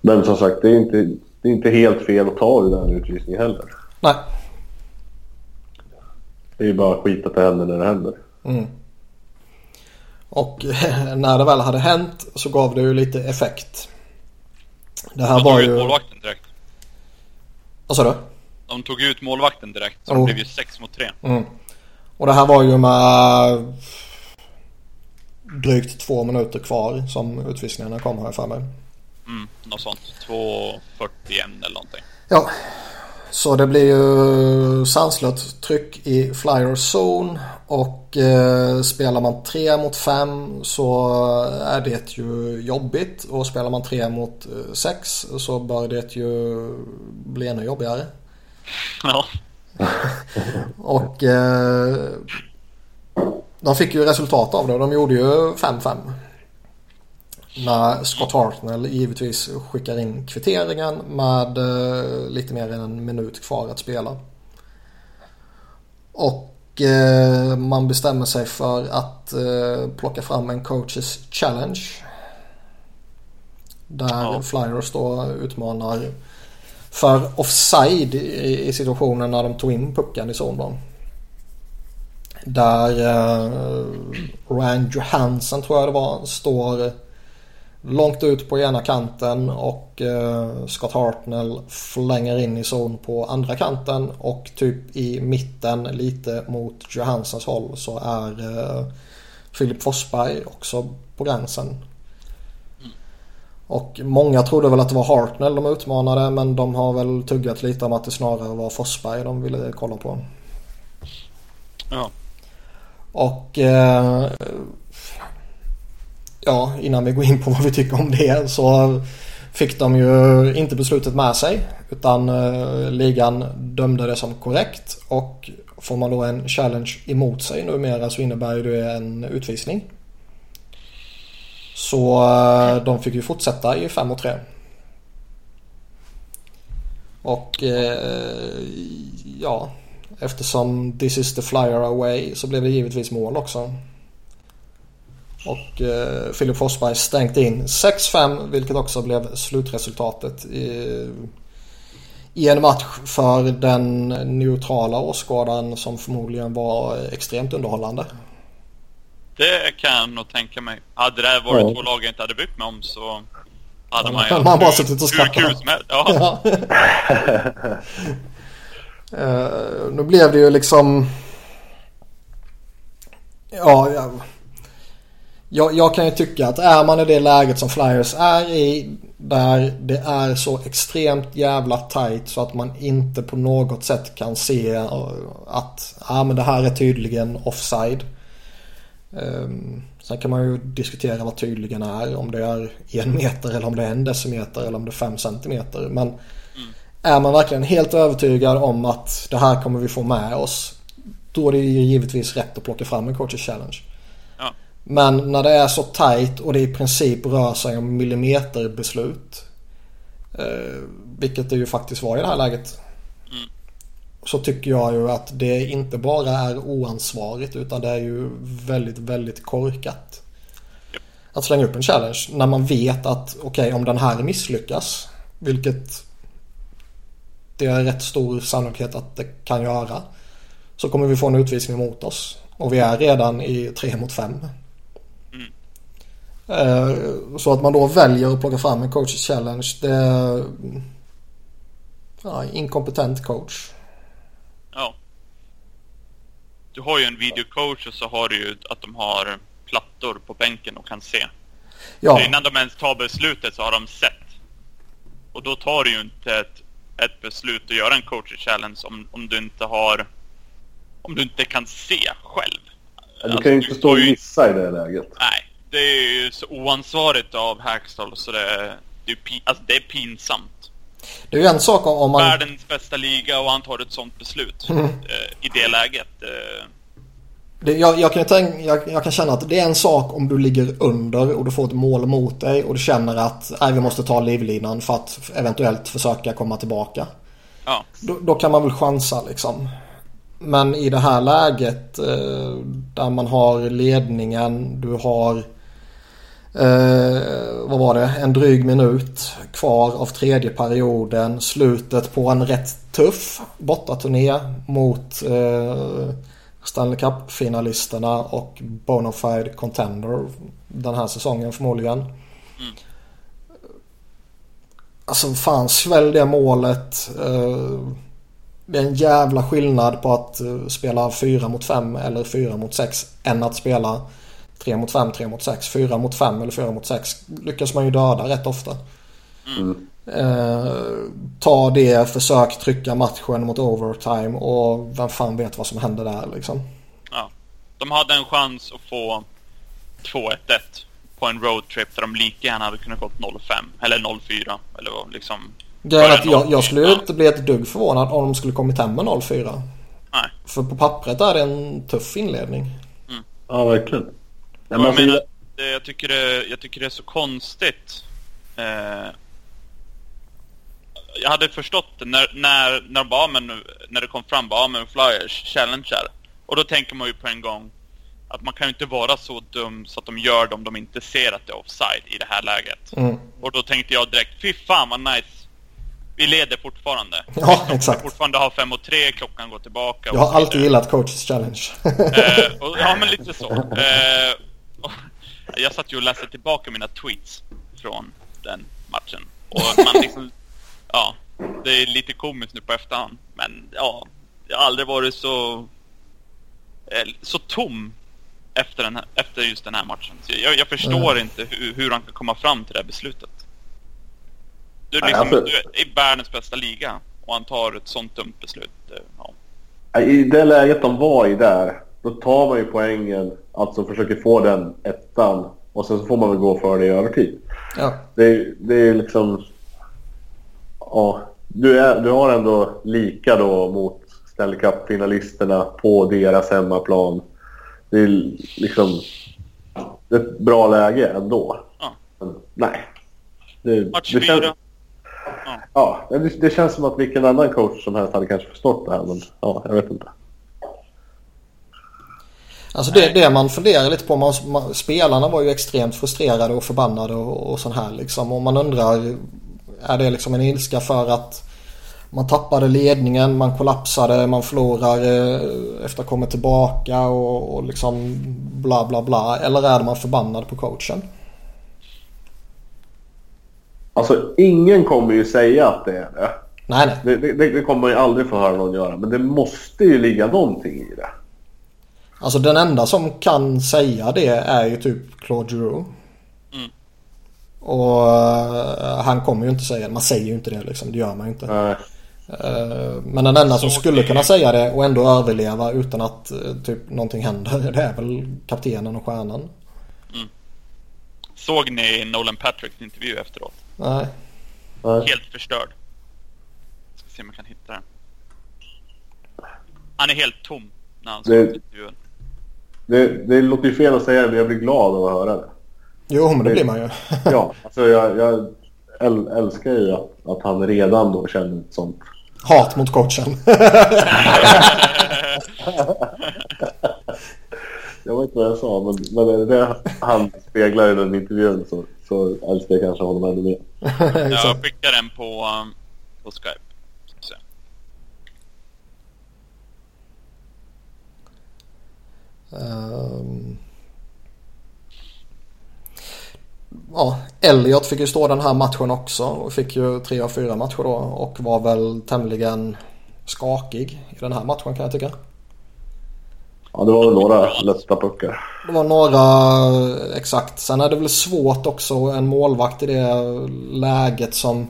men som sagt, det är, inte, det är inte helt fel att ta i den utvisningen heller. Nej. Det är ju bara skit att det händer när det händer. Mm. Och när det väl hade hänt så gav det ju lite effekt. Det här De var tog ut ju... målvakten direkt. Vad sa du? De tog ut målvakten direkt, så Oh. det blev ju 6 mot 3. Mm. Och det här var ju med drygt två minuter kvar som utvisningarna kom har jag för mig. Mm, något sånt. 2.41 eller någonting. Ja, så det blir ju sanslöst tryck i flyer zone och eh, spelar man 3 mot 5 så är det ju jobbigt och spelar man 3 mot 6 så bör det ju bli ännu jobbigare. Ja. Och eh, de fick ju resultat av det. De gjorde ju 5-5. När Scott Hartnell givetvis skickar in kvitteringen med eh, lite mer än en minut kvar att spela. Och eh, man bestämmer sig för att eh, plocka fram en coaches challenge. Där Ja. Flyers då utmanar för offside i, i situationen när de tog in pucken i zon då. Där eh, Ryan Johansson tror jag det var står långt ut på ena kanten och eh, Scott Hartnell flänger in i zon på andra kanten och typ i mitten lite mot Johanssons håll så är eh, Filip Forsberg också på gränsen. Och många trodde väl att det var Hartnell de utmanade men de har väl tuggat lite om att det snarare var Forsberg de ville kolla på. Ja. Och eh, ja, innan vi går in på vad vi tycker om det så fick de ju inte beslutet med sig utan eh, ligan dömde det som korrekt och får man då en challenge emot sig numera så innebär ju det en utvisning. Så eh, de fick ju fortsätta i 5 och 3. Och eh, ja, eftersom this is the flyer away så blev det givetvis mål också. Och eh, Filip Forsberg stängt in 6-5 vilket också blev slutresultatet i, i en match för den neutrala åskådaren som förmodligen var extremt underhållande. Det kan jag nog tänka mig. Hade det här varit Ja. två lag jag inte hade brytt mig om så hade Ja, man man ju har bara suttit och hur skrattat. kul som helst. Ja. Ja. Eh, nu blev det ju liksom... Ja, jag, Jag, jag kan ju tycka att är man i det läget som Flyers är i där det är så extremt jävla tight så att man inte på något sätt kan se eh, att ja, men det här är tydligen offside. Um, sen kan man ju diskutera vad tydligen är. Om det är en meter eller om det är en decimeter eller om det är fem centimeter. Men är man verkligen helt övertygad om att det här kommer vi få med oss. Då är det ju givetvis rätt att plocka fram en coaches challenge. Men när det är så tight och det i princip rör sig om millimeterbeslut. Eh, vilket det ju faktiskt var i det här läget. Mm. Så tycker jag ju att det inte bara är oansvarigt utan det är ju väldigt, väldigt korkat. Att slänga upp en challenge när man vet att okej okay, om den här misslyckas. Vilket det är rätt stor sannolikhet att det kan göra. Så kommer vi få en utvisning mot oss. Och vi är redan i 3 mot 5. Eh, så att man då väljer att plocka fram en coaches challenge. Det är ja, inkompetent coach. Ja. Du har ju en videocoach och så har du ju att de har plattor på bänken och kan se. Ja. Så innan de ens tar beslutet så har de sett. Och då tar du ju inte ett, ett beslut att göra en coaches challenge om, om du inte har... Om du inte kan se själv. Ja, du kan ju alltså, inte stå och gissa i det läget. Nej det är ju så oansvarigt av Hackstall så det, det, är, alltså det är pinsamt. Det är ju en sak om man... Världens bästa liga och han tar ett sånt beslut mm. i det läget. Eh. Det, jag, jag, kan tänka, jag, jag, kan känna att det är en sak om du ligger under och du får ett mål mot dig och du känner att nej, vi måste ta livlinan för att eventuellt försöka komma tillbaka. Ja. Då, då kan man väl chansa liksom. Men i det här läget eh, där man har ledningen, du har Eh, vad var det? En dryg minut kvar av tredje perioden. Slutet på en rätt tuff bortaturné mot eh, Stanley Cup-finalisterna och Bonafide Contender den här säsongen förmodligen. Mm. Alltså fan svälj det målet. Eh, det är en jävla skillnad på att uh, spela 4 mot 5 eller 4 mot 6 än att spela 3 mot 5, 3 mot 6, 4 mot 5 eller 4 mot 6 lyckas man ju döda rätt ofta. Mm. Eh, ta det, försök trycka matchen mot overtime och vem fan vet vad som händer där liksom. Ja. De hade en chans att få 2-1-1 på en roadtrip där de lika gärna hade kunnat gått 0-5 eller 0-4 eller liksom. Grejen att jag, jag skulle inte bli ett dugg förvånad om de skulle kommit hem med 0-4. Nej. För på pappret är det en tuff inledning. Mm. Ja, verkligen. Ja, jag, menar, det, jag, tycker det, jag tycker det är så konstigt. Eh, jag hade förstått det när, när, när, Barmen, när det kom fram Barmen Flyers challenger. Och då tänker man ju på en gång att man kan ju inte vara så dum så att de gör det om de inte ser att det är offside i det här läget. Mm. Och då tänkte jag direkt, fy fan vad nice. Vi leder fortfarande. Ja, exakt. fortfarande har fem och tre, klockan går tillbaka. Jag har alltid gillat coaches challenge. eh, och, ja, men lite så. Eh, jag satt ju och läste tillbaka mina tweets från den matchen. Och man liksom, ja, det är lite komiskt nu på efterhand. Men ja, jag har aldrig varit så, eh, så tom efter, den här, efter just den här matchen. Så jag, jag förstår mm. inte hur, hur han kan komma fram till det här beslutet. Du är, liksom, alltså, du är i världens bästa liga och han tar ett sånt dumt beslut. Ja. I det läget de var i där, då tar man ju poängen, alltså försöker få den ettan och sen så får man väl gå för det i övertid. Ja. Det, det är liksom... Ja, du, är, du har ändå lika då mot Stanley Cup-finalisterna på deras hemmaplan. Det är liksom... Det är ett bra läge ändå. Ja. Men, nej. Det, Match det känns, ja. ja det, det, känns som att vilken annan coach som helst hade kanske förstått det här, men ja, jag vet inte. Alltså det, det man funderar lite på, man, man, spelarna var ju extremt frustrerade och förbannade och, och sån här liksom. Och man undrar, är det liksom en ilska för att man tappade ledningen, man kollapsade, man förlorar eh, efter att komma tillbaka och, och liksom bla bla bla. Eller är man förbannad på coachen? Alltså ingen kommer ju säga att det är det. Nej, nej. Det, det, det kommer man ju aldrig få höra någon göra. Men det måste ju ligga någonting i det. Alltså den enda som kan säga det är ju typ Claude Giroux. Mm. Och eh, han kommer ju inte säga det. Man säger ju inte det liksom. Det gör man ju inte. Nej. Eh, men den enda som skulle kunna säga det och ändå överleva utan att eh, typ någonting händer. Det är väl kaptenen och stjärnan. Såg ni Nolan Patricks intervju efteråt? Nej. Nej. Helt förstörd. Ska se om jag kan hitta den. Han är helt tom när han såg Det- intervjun. Det, det låter ju fel att säga det, men jag blir glad av att höra det. Jo men det blir man ju. Ja, alltså jag, jag äl, älskar ju att, att han redan då känner ett sånt. Hat mot coachen. Jag vet inte vad jag sa, men, men det han speglar i den intervjun så, så älskar jag kanske honom ännu mer. Jag skickar den på, um, på Skype. Ska vi se. Ehm. Ja, Elliot fick ju stå den här matchen också och fick ju tre av fyra matcher då och var väl tämligen skakig i den här matchen kan jag tycka. Ja, det var väl några lätta puckar. Det var några exakt. Sen är det väl svårt också en målvakt i det läget som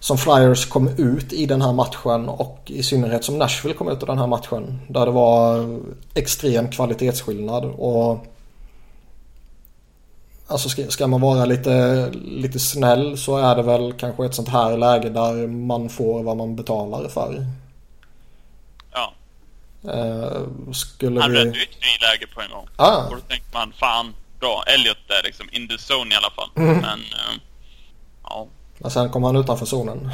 som Flyers kom ut i den här matchen och i synnerhet som Nashville kom ut i den här matchen. Där det var extrem kvalitetsskillnad och Alltså ska, ska man vara lite, lite snäll så är det väl kanske ett sånt här läge där man får vad man betalar för. Ja, Eh, skulle han vi... räddade ju ett friläge på en gång. Ah. Och då tänkte man, fan, bra. Elliot är liksom in the zone i alla fall. Mm. Men, eh, ja. Men sen kom han utanför zonen.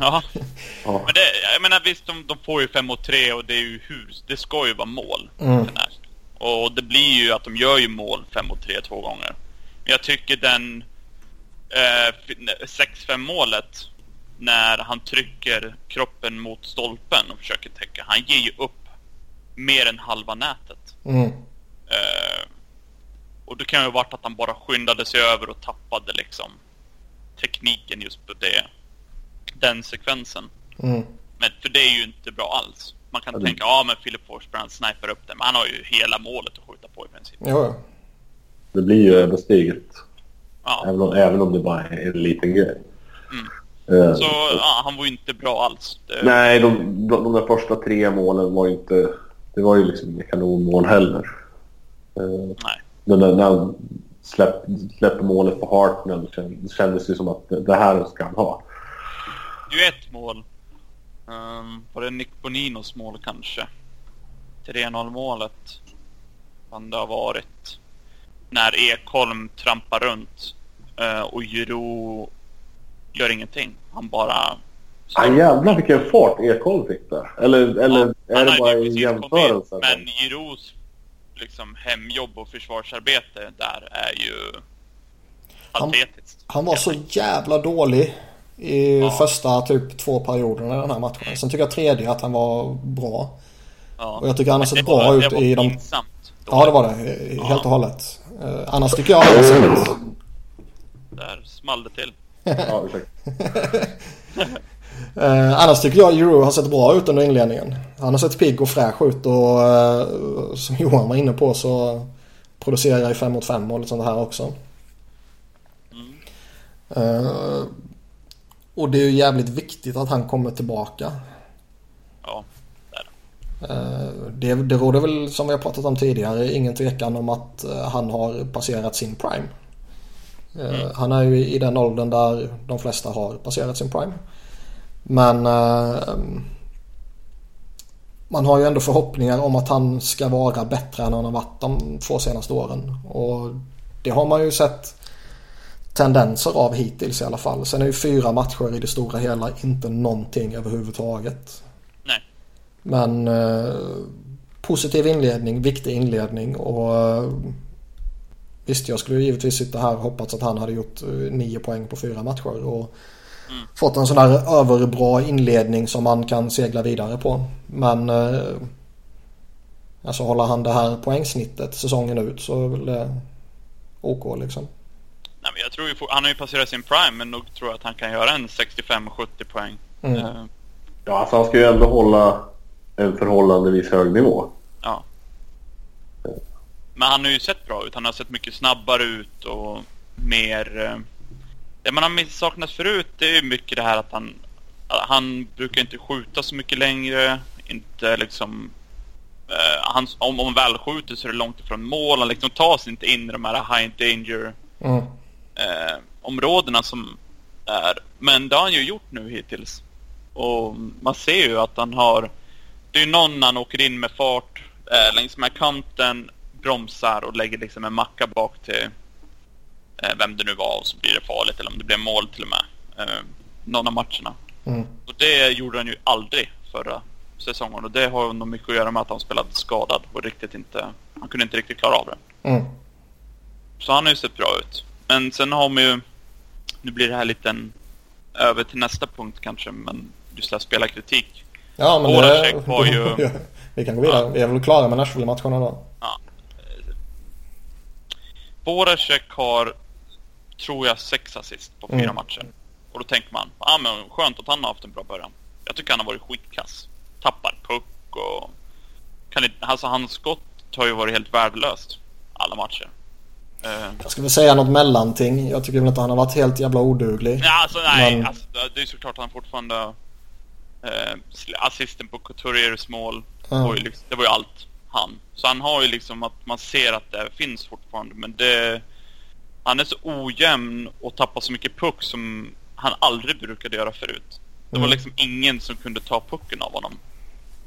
Ja, Ja. men det, jag menar visst, de, de får ju 5 mot 3 och det är ju hus. Det ska ju vara mål. Mm. Den här. Och det blir ju att de gör ju mål 5 mot 3 två gånger. Jag tycker den eh, 6-5 målet när han trycker kroppen mot stolpen och försöker täcka. Han ger ju upp mer än halva nätet. Mm. Eh, och det kan ju ha varit att han bara skyndade sig över och tappade liksom tekniken just på det, den sekvensen. Mm. Men för det är ju inte bra alls. Man kan det- tänka, ja men Philip Forsberg han snipar upp det, men han har ju hela målet att skjuta på i princip. Jo. Det blir ju ödesdigert. Ja, Även om, även om det bara är en liten grej. Mm. Eh, så ja, han var ju inte bra alls. Det, Nej, de, de, de där första tre målen var ju inte... Det var ju liksom inga kanonmål heller. Eh, Nej. Den där, när han släpp, släppte målet på Hartnell känd- det kändes ju som att det, det här ska han ha. Det är ju ett mål. Um, var det Nick Boninos mål kanske? 3-0 målet. Kan det ha varit. När Ekholm trampar runt eh, och Jiro gör ingenting. Han bara... Ah, jävlar vilken fart Ekholm fick där. Eller, eller Ja, är det bara in, jämförelse? Men Jiros liksom hemjobb och försvarsarbete där är ju Han- patetiskt. Han var så jävla dålig i Ja. första typ två perioderna i den här matchen. Sen tycker jag tredje att han var bra. Ja. Och jag tycker han har sett bra ut i de... pinsamt Ja det var det. Helt och hållet. Eh, annars tycker jag han har sett... Där small det till. Ja. Eh, annars tycker jag Euro har sett bra ut under inledningen. Han har sett pigg och fräsch ut och eh, som Johan var inne på så producerar jag i 5 mot 5 och lite sånt här också. Mm. Eh, och det är ju jävligt viktigt att han kommer tillbaka. Ja, Det, det råder väl som vi har pratat om tidigare ingen tvekan om att eh, han har passerat sin prime. Eh, Han är ju i den åldern där de flesta har passerat sin prime. Men eh, man har ju ändå förhoppningar om att han ska vara bättre än han har varit de två senaste åren. Och det har man ju sett tendenser av hittills i alla fall. Sen är ju fyra matcher i det stora hela inte någonting överhuvudtaget. Men eh, positiv inledning, viktig inledning och eh, visst jag skulle givetvis sitta här och hoppats att han hade gjort eh, nio poäng på fyra matcher och Mm. fått en sån där överbra inledning som man kan segla vidare på. Men eh, alltså håller han det här poängsnittet säsongen ut så är väl det OK liksom. Nej, men jag tror ju, for- han har ju passerat sin prime, men nog tror jag att han kan göra en 65-70 poäng. Mm. Ja, alltså han ska ju ändå hålla en förhållandevis hög nivå. ja. men han har ju sett bra ut. Han har sett mycket snabbare ut och mer... Eh, det man har saknat förut det är mycket det här att han... Han brukar inte skjuta så mycket längre. Inte liksom... Eh, han, om han väl skjuter så är det långt ifrån mål. Han liksom tar sig inte in i de här high danger mm. eh, områdena som är. Men det har han ju gjort nu hittills. Och man ser ju att han har... Det är någon han åker in med fart eh, längs med kanten, bromsar och lägger liksom en macka bak till eh, vem det nu var och så blir det farligt eller om det blir mål till och med. Eh, någon av matcherna. Mm. Och det gjorde han ju aldrig förra säsongen och det har nog mycket att göra med att han spelade skadad och riktigt inte... Han kunde inte riktigt klara av det. Mm. Så han har ju sett bra ut. Men sen har man ju... Nu blir det här lite över till nästa punkt kanske, men just det här spelarkritik. Ja, men Boracek det... var ju... vi kan gå vidare. Ja. Vi är väl klara med Nashville-matcherna då. Ja. Boracek har, tror jag, sex assist på fyra mm. matcher. Och då tänker man, ah, men skönt att han har haft en bra början. Jag tycker han har varit skitkass. Tappar puck och... Kan inte, alltså hans skott har ju varit helt värdelöst alla matcher. Uh, jag skulle säga något mellanting. Jag tycker väl inte han har varit helt jävla oduglig. Ja, alltså nej. Men... Alltså, det är såklart han fortfarande... Uh, assisten på Couturiers mål. Var liksom, det var ju allt han. Så han har ju liksom att man ser att det finns fortfarande. Men det... Han är så ojämn och tappar så mycket puck som han aldrig brukade göra förut. Det var mm. liksom ingen som kunde ta pucken av honom.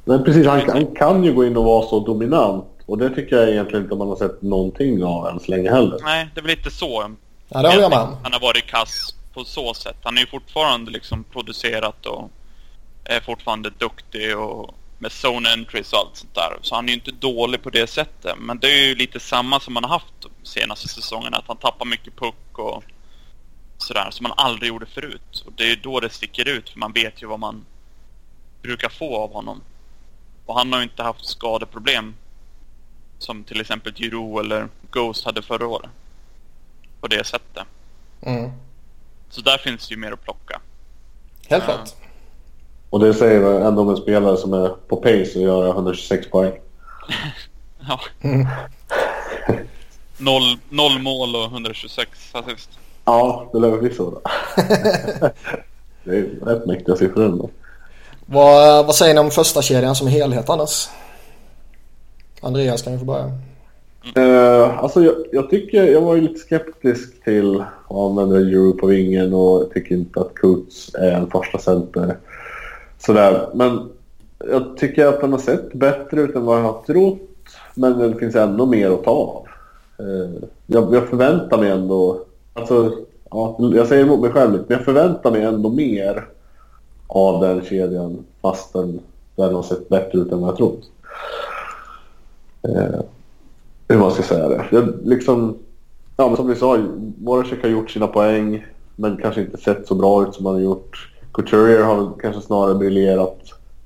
Men precis, han, han kan ju gå in och vara så dominant. Och det tycker jag egentligen inte man har sett någonting av än så länge heller. Nej, det är väl lite så. Ja, det håller jag med Han har varit kass på så sätt. Han är ju fortfarande liksom producerat och är fortfarande duktig och med zone entries och allt sånt där. Så han är ju inte dålig på det sättet. Men det är ju lite samma som man har haft de senaste säsongerna. Att han tappar mycket puck och sådär som man aldrig gjorde förut. Och det är ju då det sticker ut för man vet ju vad man brukar få av honom. Och han har ju inte haft skadeproblem som till exempel Giro eller Ghost hade förra året. På det sättet. Mm. Så där finns det ju mer att plocka. Helt klart. Och det säger ändå om en spelare som är på pace att göra 126 poäng. ja. Mm. noll, noll mål och 126 assist. Ja, det lär bli så. det är rätt mäktiga siffror ändå. Vad, vad säger ni om första kedjan som helhet annars? Andreas kan vi få börja. Uh, alltså jag, jag, tycker, jag var ju lite skeptisk till att använda Euro på vingen och tycker inte att Kurtz är en första center. Sådär. Men jag tycker att den har sett bättre ut än vad jag har trott. Men det finns ändå mer att ta av. Eh, jag, jag, förväntar mig ändå... Alltså, ja, jag säger emot mig själv lite, men jag förväntar mig ändå mer av den kedjan fastän den har sett bättre ut än vad jag trott. Eh, hur man ska säga det. Jag, liksom, ja, men som vi sa, Voracek har gjort sina poäng men kanske inte sett så bra ut som han har gjort. Couturier har kanske snarare briljerat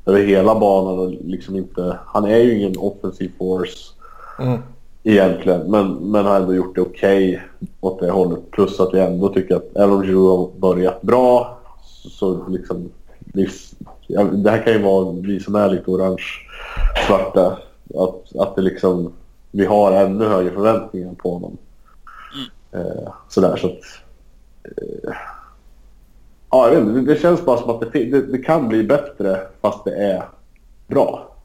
över hela banan och liksom inte... Han är ju ingen offensiv force mm. egentligen men, men har ändå gjort det okej okay åt det hållet. Plus att vi ändå tycker att även om Giroud har börjat bra så, så liksom... Det här kan ju vara vi som är lite orange-svarta att, att det liksom, vi har ännu högre förväntningar på honom. Mm. Eh, sådär så att... Eh, ja, jag vet inte, det, känns bara som att det, det, det, kan bli bättre fast det är bra.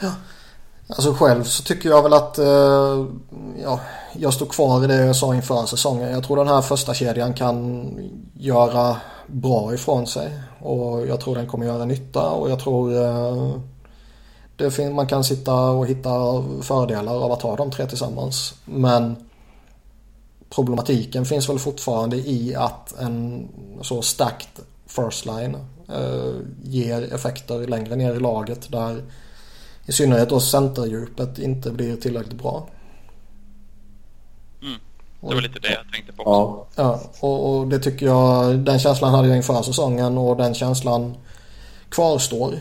Ja. Alltså själv så tycker jag väl att eh, ja, jag står kvar i det jag sa inför säsongen. Jag tror den här första kedjan kan göra bra ifrån sig. Och jag tror den kommer göra nytta och jag tror eh, det man kan sitta och hitta fördelar av att ha de tre tillsammans. Men problematiken finns väl fortfarande i att en så stacked first line eh, ger effekter längre ner i laget där i synnerhet då centerdjupet inte blir tillräckligt bra. Det var lite det jag tänkte på också. Ja, och, och, det tycker jag, den känslan hade jag inför säsongen och den känslan kvarstår.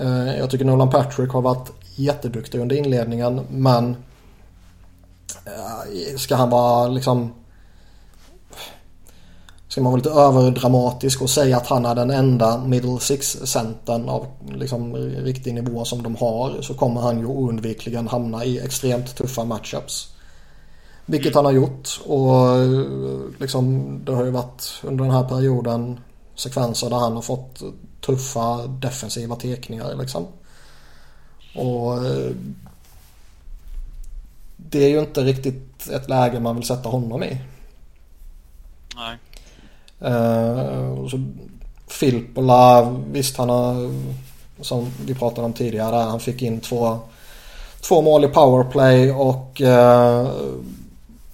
Eh, jag tycker Nolan Patrick har varit jätteduktig under inledningen men Eh, ska han vara liksom ska man vara lite överdramatisk och säga att han är den enda middle six-centern av liksom, riktig nivå som de har så kommer han ju oundvikligen hamna i extremt tuffa matchups. Vilket han har gjort och eh, liksom, det har ju varit under den här perioden sekvenser där han har fått tuffa defensiva tekningar liksom. Och eh, det är ju inte riktigt ett läge man vill sätta honom i. Nej. Uh, så Filppula, visst han har, som vi pratade om tidigare, han fick in två, två mål i powerplay och uh,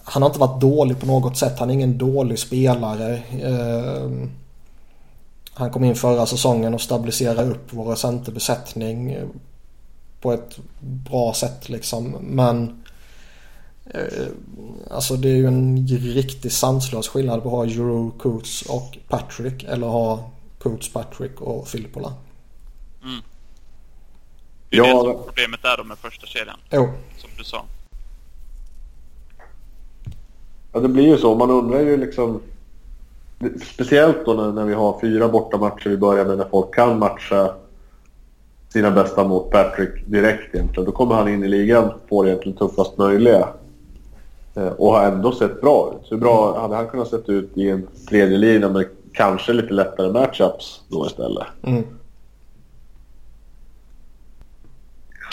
han har inte varit dålig på något sätt. Han är ingen dålig spelare. Uh, han kom in förra säsongen och stabiliserade upp vår centerbesättning på ett bra sätt liksom. Men alltså det är ju en riktigt sanslös skillnad på att ha Euro, Coots och Patrick eller ha Coots, Patrick och Filippola. Mm. Det är ja. det som problemet är då med första kedjan. Jo. Som du sa. Ja det blir ju så. Man undrar ju liksom. Speciellt då när, när vi har fyra bortamatcher i början när folk kan matcha sina bästa mot Patrick direkt egentligen. Då kommer han in i ligan på det egentligen tuffast möjliga. Eh, och har ändå sett bra ut. Hur bra hade han kunnat sett ut i en tredje lina med kanske lite lättare matchups då istället? Mm.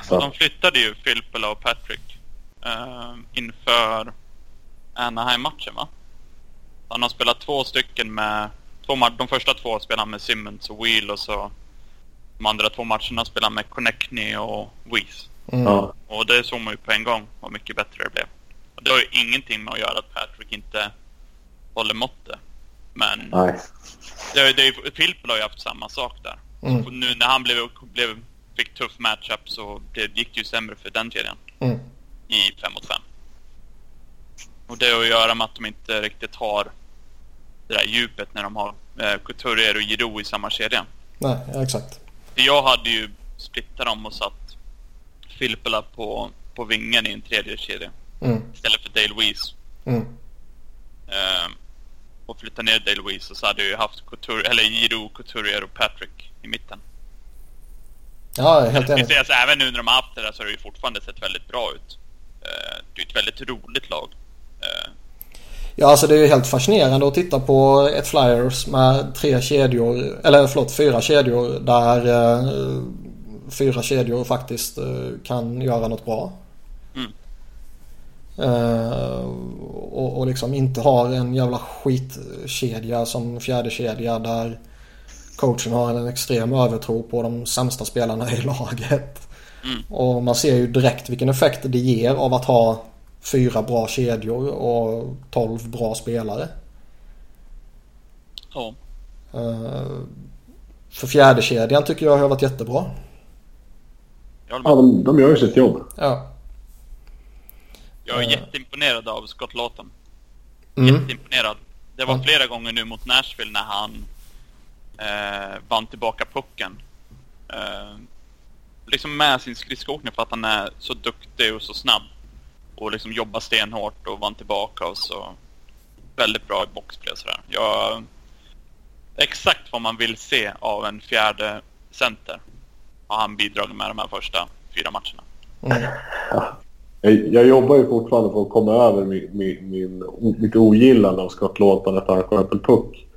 Så. De flyttade ju Filppula och Patrick uh, inför Anaheim-matchen va? Han har spelat två stycken med... Två, de första två spelade han med Simmons och Wheel och så de andra två matcherna spelade han med Connectney och Weiss. Mm. Och det såg man ju på en gång hur mycket bättre det blev. Och det har ju ingenting med att göra att Patrick inte håller måttet. Men Nej. Det, det, Filppel har ju haft samma sak där. Mm. Nu när han blev, blev, fick tuff matchup så det gick det ju sämre för den kedjan. Mm. I 5 mot 5. Och det har att göra med att de inte riktigt har det där djupet när de har eh, Couturier och Giroud i samma kedja. Nej, exakt. Jag hade ju splittat dem och satt Filppela på, på vingen i en tredje kedja. Mm. Istället för Dale Weiss. Mm. Uh, och flytta ner Dale Weiss och så hade jag ju haft Couture, eller Giro, Couturier och Patrick i mitten. Ja, helt enig. Alltså, även nu när de har haft det där så har det ju fortfarande sett väldigt bra ut. Uh, det är ett väldigt roligt lag. Uh, Ja, alltså det är ju helt fascinerande att titta på ett Flyers med tre kedjor, eller förlåt fyra kedjor där eh, fyra kedjor faktiskt eh, kan göra något bra. Uh, och, och liksom inte har en jävla skitkedja som fjärde kedja där coachen har en extrem övertro på de sämsta spelarna i laget. Mm. Och man ser ju direkt vilken effekt det ger av att ha fyra bra kedjor och tolv bra spelare. Ja. Uh, för fjärde kedjan tycker jag har varit jättebra. Ja, de, de gör ju sitt jobb. Ja. Jag är uh. jätteimponerad av Scott Lawton. Mm. Jätteimponerad. Det var flera gånger nu mot Nashville när han eh, vann tillbaka pucken. Eh, liksom med sin skridskoåkning för att han är så duktig och så snabb. Och liksom jobbar stenhårt och vann tillbaka och så. Väldigt bra i boxplay sådär. Jag, exakt vad man vill se av en fjärde center har han bidragit med de här första fyra matcherna. Mm. Jag, jag, jobbar ju fortfarande på att komma över min, min, min, mitt ogillande av Lawton att han sköt en puck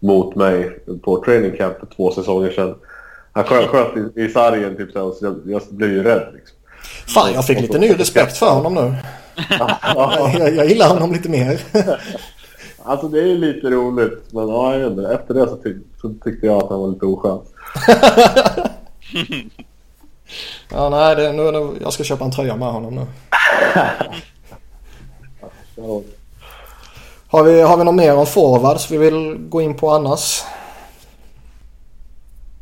mot mig på training camp för två säsonger sedan. Han sköt, sköt i, i sargen typ så, jag, jag blev ju rädd liksom. Fan, jag fick lite ny respekt för honom nu. jag, jag gillar honom lite mer. alltså det är lite roligt, men ja, efter det så, tyck, så tyckte jag att han var lite oskön. Ja, nej, det, nu, nu, jag ska köpa en tröja med honom nu. har, vi, har vi något mer om forwards vi vill gå in på annars?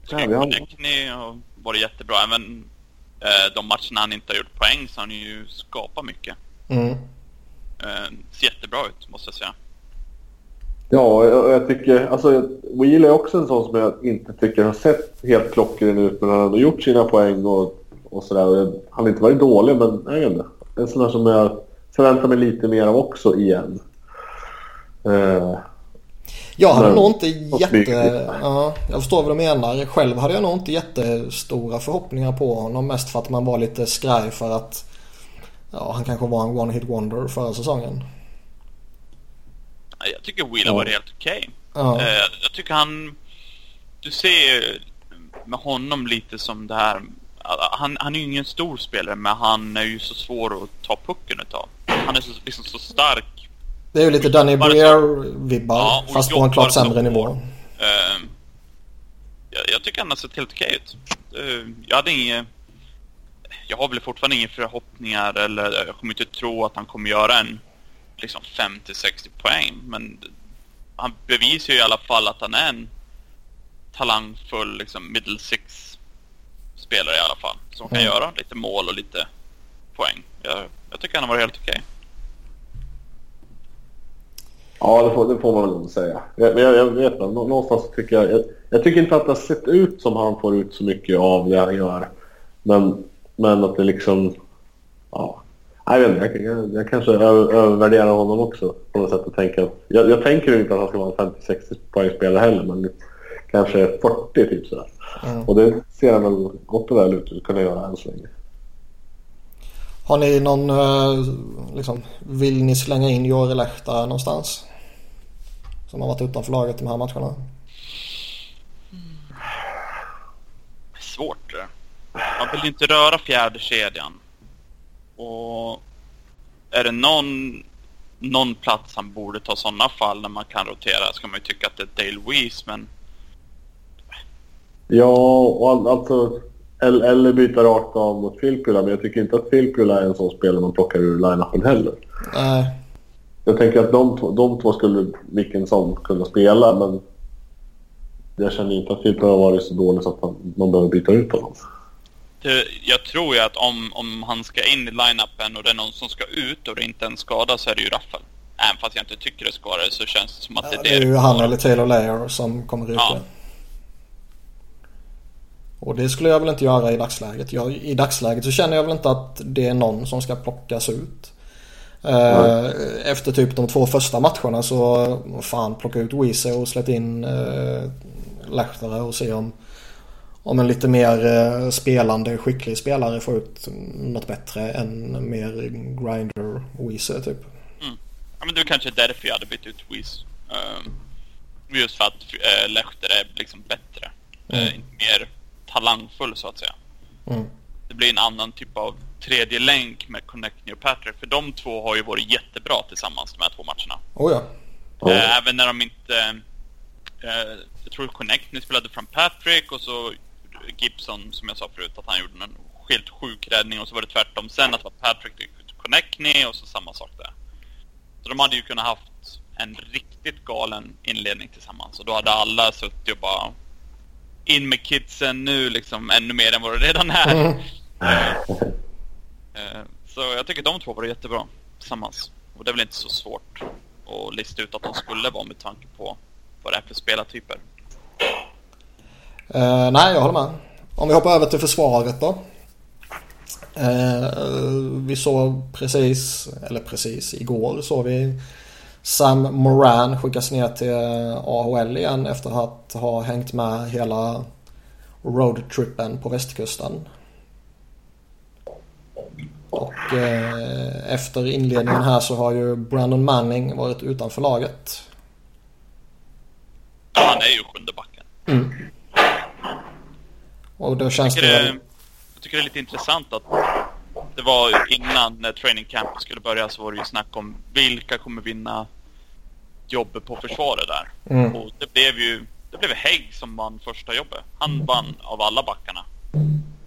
Ja, vi har... har varit jättebra. Även eh, de matcherna han inte har gjort poäng så har han ju skapat mycket. Mm. Eh, ser jättebra ut måste jag säga. Ja, jag, jag tycker... Alltså, Wheel är också en sån som jag inte tycker har sett helt klockren ut men han har ändå gjort sina poäng och och sådär. Han har inte varit dålig, men jag vet inte. En sån där som jag förväntar mig lite mer av också igen. Uh, Jag hade men, nog inte jätte... Ja, jag förstår vad du menar. Själv hade jag nog inte jättestora förhoppningar på honom. Mest för att man var lite skraj för att ja, han kanske var en one-hit wonder förra säsongen. Jag tycker Wheeler ja. var helt okej. Okay. Ja. Eh, jag tycker han... Du ser med honom lite som det här... Han, han är ju ingen stor spelare men han är ju så svår att ta pucken utav. Han är så, liksom så stark. Det är ju lite Danny Breer-vibbar ja, fast på en klart sämre nivå. Uh, jag, jag, tycker han har sett helt okej ut. Uh, jag hade inget... Jag har väl fortfarande inga förhoppningar eller jag kommer inte tro att han kommer göra en liksom 50-60 poäng. Men han bevisar ju i alla fall att han är en talangfull liksom middle six spelare i alla fall. Som kan mm. göra lite mål och lite poäng. Jag, jag tycker han har varit helt okej. Okay. Ja, det får, det får man väl säga. Jag, jag, jag vet inte, någonstans tycker jag, jag... Jag tycker inte att det har sett ut som han får ut så mycket av det han gör. Men, men att det liksom... Ja, jag vet inte, jag, jag, jag kanske övervärderar honom också på något sätt. Och tänker, jag, jag tänker inte att han ska vara en 50-60 poängspelare heller, men kanske 40 typ sådär. Mm. Och det ser han väl gott och väl ut att kunna göra än så länge. Har ni någon, eh, liksom, vill ni slänga in Jori Lehta någonstans? Som har varit utanför laget de här matcherna. Mm. Svårt. Man vill inte röra fjärde kedjan. Och är det någon, någon plats han borde ta sådana fall när man kan rotera ska man ju tycka att det är Dale Weiss, men... Ja, och alltså... Eller byta rakt av mot Filppula, men jag tycker inte att Filppula är en sån spelare man plockar ur line-upen heller. Nej. Jag tänker att de, de två skulle vilken som kunna spela, men jag känner inte att Filppula har varit så dålig så att man, man behöver byta ut honom jag tror ju att om, om han ska in i line-upen och det är någon som ska ut och det inte är en skada så är det ju Raffel. Även fast jag inte tycker det är skadade så känns det som att ja, det är det. Det är ju han eller Taylor Layer som kommer ut ja. Och det skulle jag väl inte göra i dagsläget. Jag, I dagsläget så känner jag väl inte att det är någon som ska plockas ut. Mm. Efter typ de två första matcherna så fan plocka ut Weezy och släpp in uh, Lehtare och se om om en lite mer eh, spelande, skicklig spelare får ut något bättre än mer grinder Weezer typ. Mm. Ja men det är kanske därför jag hade bytt ut Weez. Um, just för att uh, Lechter är liksom bättre. Eh, mm. Uh, mer talangfull så att säga. Mm. Det blir en annan typ av tredje länk med Connectney och Patrick. För de två har ju varit jättebra tillsammans de här två matcherna. Oh ja. Uh, även när de inte... jag tror Connectney spelade från Patrick och så Gibson, som jag sa förut, att han gjorde en helt sjuk räddning och så var det tvärtom sen att det var Patrick Connectney och så samma sak där. Så de hade ju kunnat haft en riktigt galen inledning tillsammans och då hade alla suttit och bara in med kidsen nu liksom ännu mer än vad det redan är. Mm. Eh, så jag tycker de två var jättebra tillsammans. Och det är väl inte så svårt att lista ut att de skulle vara med tanke på vad det är för spelartyper. Uh, nej, jag håller med. Om vi hoppar över till försvaret då. Uh, vi såg precis, eller precis, igår såg vi Sam Moran skickas ner till AHL igen efter att ha hängt med hela roadtrippen på västkusten. Och eh, efter inledningen här så har ju Brandon Manning varit utanför laget. Han är ju sjunde backen. Mm. Och då känns jag det... det jag tycker det är lite intressant att det var innan när training camp skulle börja så var det ju snack om vilka kommer vinna jobbet på försvaret där. Mm. Och det blev ju det blev Hägg som vann första jobbet. Han vann av alla backarna.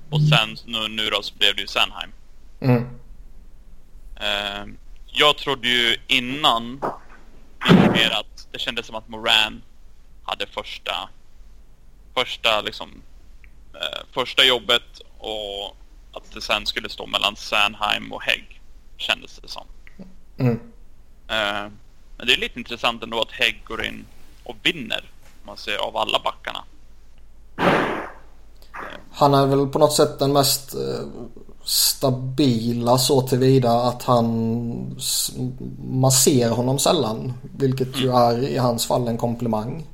Och sen nu, nu då så blev det ju Sanheim. Mm. Uh, jag trodde ju innan lite mer att det kändes som att Moran hade första första liksom eh, första jobbet och att det sen skulle stå mellan Sandheim och Hägg kändes det som. Mm. Eh, men det är lite intressant ändå att Hägg går in och vinner, om man ser av alla backarna. Han är väl på något sätt den mest eh, stabila så tillvida att han man ser honom sällan. Vilket ju är i hans fall en komplimang.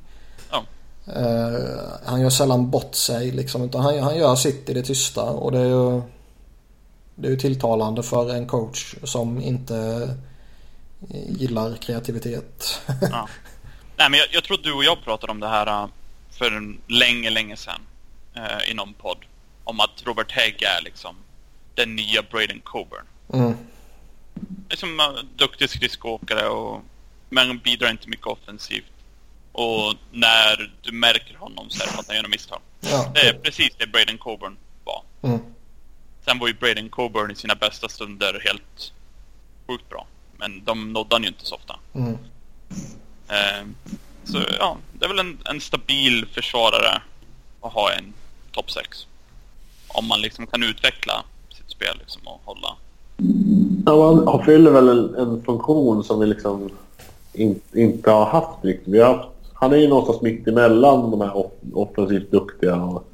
Ja. Eh, han gör sällan bort sig liksom. Utan han, han gör sitt i det tysta. Och det är ju, det är ju tilltalande för en coach som inte gillar kreativitet. Ja. Nej, men jag, jag tror du och jag pratade om det här äh, för länge, länge sedan eh, i någon podd. Om att Robert Hägg är liksom den nya Braden Coburn. Mm. Liksom duktig skridskoåkare och men bidrar inte mycket offensivt. Och när du märker honom så är det för att han gör misstag. Ja. Det är precis det Braden Coburn var. Mm. Sen var ju Braden Coburn i sina bästa stunder helt sjukt bra. Men de nådde han ju inte så ofta. Mm. Eh, så ja, det är väl en, en stabil försvarare att ha en topp 6. Om man liksom kan utveckla sitt spel liksom och hålla. Ja, han, fyller väl en, en funktion som vi liksom in, inte har haft riktigt. Vi har haft, han är ju någonstans mitt emellan de här off, offensivt duktiga och,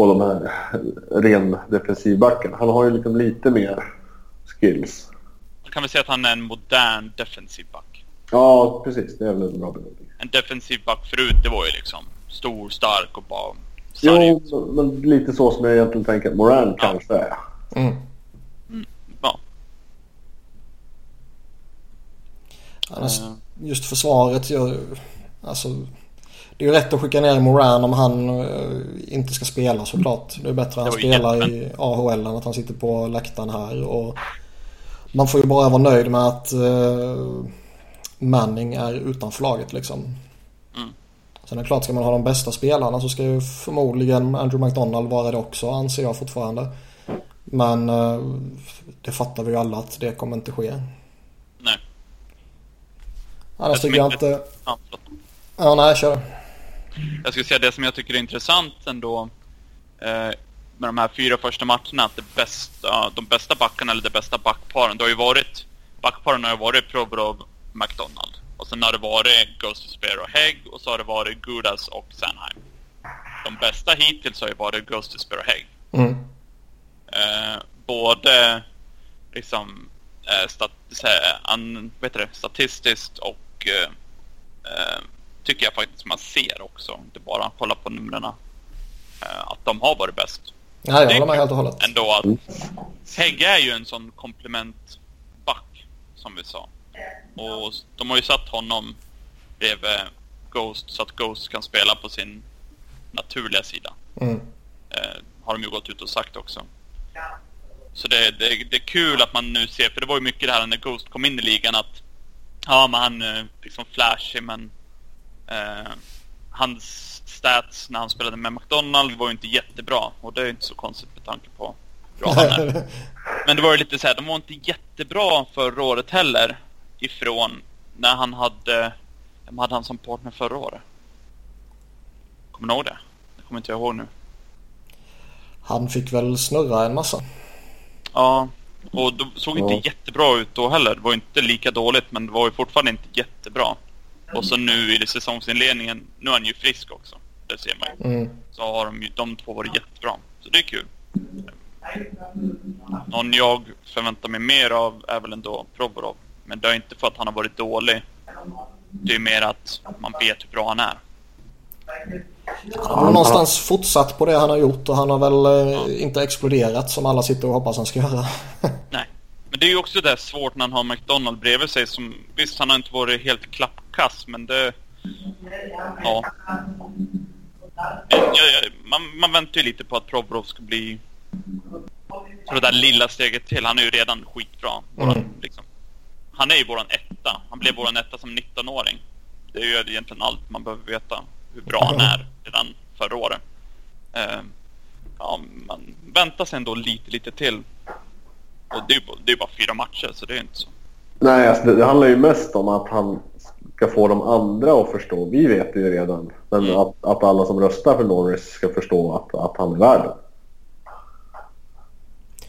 och de här ren defensivbackarna. Han har ju liksom lite mer skills. Man kan väl säga att han är en modern defensiv back. Ja, precis. Det är väl en bra benämning. En defensiv back förut, det var ju liksom stor, stark och bara sarg. Jo, men lite så som jag egentligen tänker att Moran kanske är. Mm. Ja. Annars, just försvaret gör alltså det är ju rätt att skicka ner Moran om han eh, inte ska spela såklart. Det är bättre att han spelar i AHL än att han sitter på läktaren här. Och man får ju bara vara nöjd med att eh, Manning är utanför laget liksom. Mm. Sen är det klart, ska man ha de bästa spelarna så ska ju förmodligen Andrew McDonald vara det också anser jag fortfarande. Men eh, det fattar vi ju alla att det kommer inte ske. nej. Annars tycker jag inte-. Ja, nej, kör. Jag skulle säga det som jag tycker är intressant ändå eh, med de här fyra första matcherna, att det bästa, de bästa backarna eller det bästa backparen, det har ju varit, backparen har ju varit Provorov McDonald. Och sen har det varit Ghost Spear och Hägg och så har det varit Gudas och Sanheim. De bästa hittills har ju varit Ghost Spear och Hägg. Mm. Eh, både liksom eh, stat, här, an, det, statistiskt och eh, eh, tycker jag faktiskt man ser också, inte bara kolla på numren, eh, att de har varit bäst. Nej, jag håller med helt och hållet. Ändå att Hägg är ju en sån komplementback, som vi sa. Och de har ju satt honom bredvid Ghost så att Ghost kan spela på sin naturliga sida Mm. eh, har de ju gått ut och sagt också. Så det, det, det är kul att man nu ser, för det var ju mycket det här när Ghost kom in i ligan att ja, men han liksom flashig men eh, hans stats när han spelade med McDonald var ju inte jättebra och det är inte så konstigt med tanke på hur bra han är. Men det var ju lite så här, de var inte jättebra förra året heller ifrån när han hade, vem hade han som partner förra året? Kommer ni ihåg det? Det kommer inte jag ihåg nu. Han fick väl snurra en massa. Ja, och det såg inte Ja. jättebra ut då heller. Det var inte lika dåligt, men det var ju fortfarande inte jättebra. Och så nu i det säsongsinledningen, nu är han ju frisk också. Det ser man ju. Mm. Så har de ju, de två varit jättebra. Så det är kul. Någon jag förväntar mig mer av är väl ändå Provorov. Men det är inte för att han har varit dålig. Det är mer att man vet hur bra han är. Han har någonstans fortsatt på det han har gjort och han har väl eh, inte exploderat som alla sitter och hoppas han ska göra. Nej. Men det är ju också det svårt när han har McDonald bredvid sig som... Visst, han har inte varit helt klappkass, men det... Ja. Man, man väntar ju lite på att Provorov ska bli... Så det där lilla steget till. Han är ju redan skitbra. Våran, Mm. liksom. Han är ju våran etta. Han blev våran etta som 19-åring. Det är ju egentligen allt man behöver veta. Hur bra han är redan förra året. Eh, ja, man väntar sig ändå lite, lite till. Och det är ju bara, det är ju bara fyra matcher, så det är inte så. Nej, alltså det, det handlar ju mest om att han ska få de andra att förstå. Vi vet det ju redan. Men Mm. att, att alla som röstar för Norris ska förstå att, att han är värd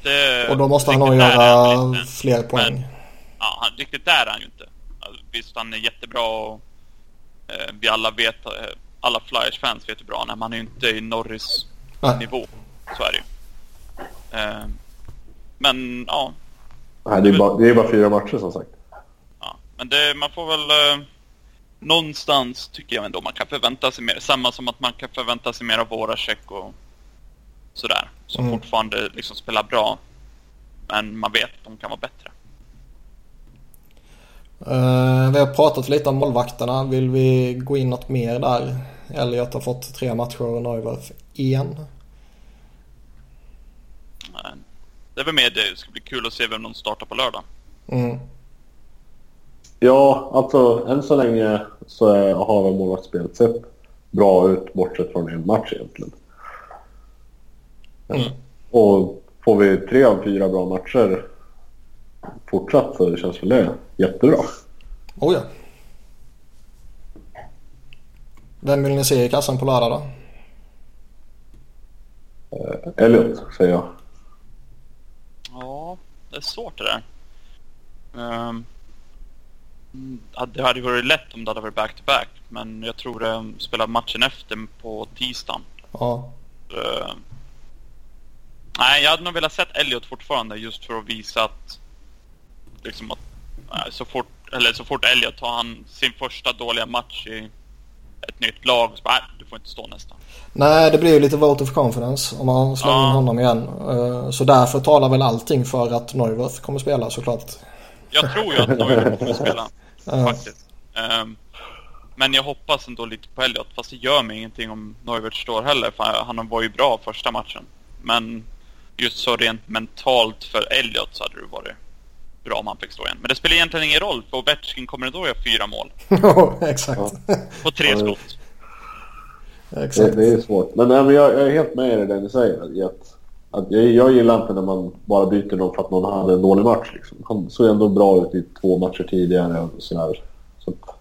det. Och då måste han nog göra han fler poäng. Men, ja, han, riktigt där är han ju inte. Visst, han är jättebra och eh, vi alla vet, eh, alla Flyers-fans vet hur bra han är, men han är ju inte i Norris Nej. nivå. Så är det ju. Eh, Men ja. Nej, det, är bara, det är bara fyra matcher som sagt. ja. Men det, man får väl... Eh, någonstans tycker jag ändå man kan förvänta sig mer. Samma som att man kan förvänta sig mer av Voracek och sådär. Som Mm. fortfarande liksom spelar bra. Men man vet att de kan vara bättre. Eh, vi har pratat lite om målvakterna. Vill vi gå in något mer där? Elliot har fått tre matcher och Neuwerf en. Det är väl mer det. Det ska bli kul att se vem de startar på lördag. Mm. Ja, alltså än så länge så är, har väl målvaktsspelet sett bra ut bortsett från en match egentligen. Mm. Och får vi tre av fyra bra matcher fortsatt så känns väl det jättebra. Oh ja. Vem vill ni se i kassan på lördag då? Eh, Elliot, säger jag. Det är svårt det där. Ja, det hade varit lätt om det hade varit back-to-back. Men jag tror de spelar matchen efter på tisdagen. Ja. Ehm, nej, jag hade nog velat sett Elliot fortfarande just för att visa att... Liksom att... Så fort, eller så fort Elliot tar han sin första dåliga match i ett nytt lag så bara, nej, du får inte stå nästa. Nej, det blir ju lite vote of confidence om man in Ja. honom igen. Eh, Så därför talar väl allting för att Neuwerf kommer spela såklart. Jag tror ju att Neuer kommer spela. Faktiskt. Ehm, men jag hoppas ändå lite på Elliot. Fast det gör mig ingenting om Neuvert står heller. För han var ju bra första matchen. Men just så rent mentalt för Elliot så hade det varit bra om han fick stå igen. Men det spelar egentligen ingen roll. För Ovechkin kommer ändå göra fyra mål. Exakt. På tre Ja, skott. Det, Exakt. det är svårt. Men, nej, men jag, jag är helt med i det ni säger. Att, att jag, jag gillar inte när man bara byter någon för att någon hade en dålig match. Liksom. Han såg ändå bra ut i två matcher tidigare och sådär. Så att,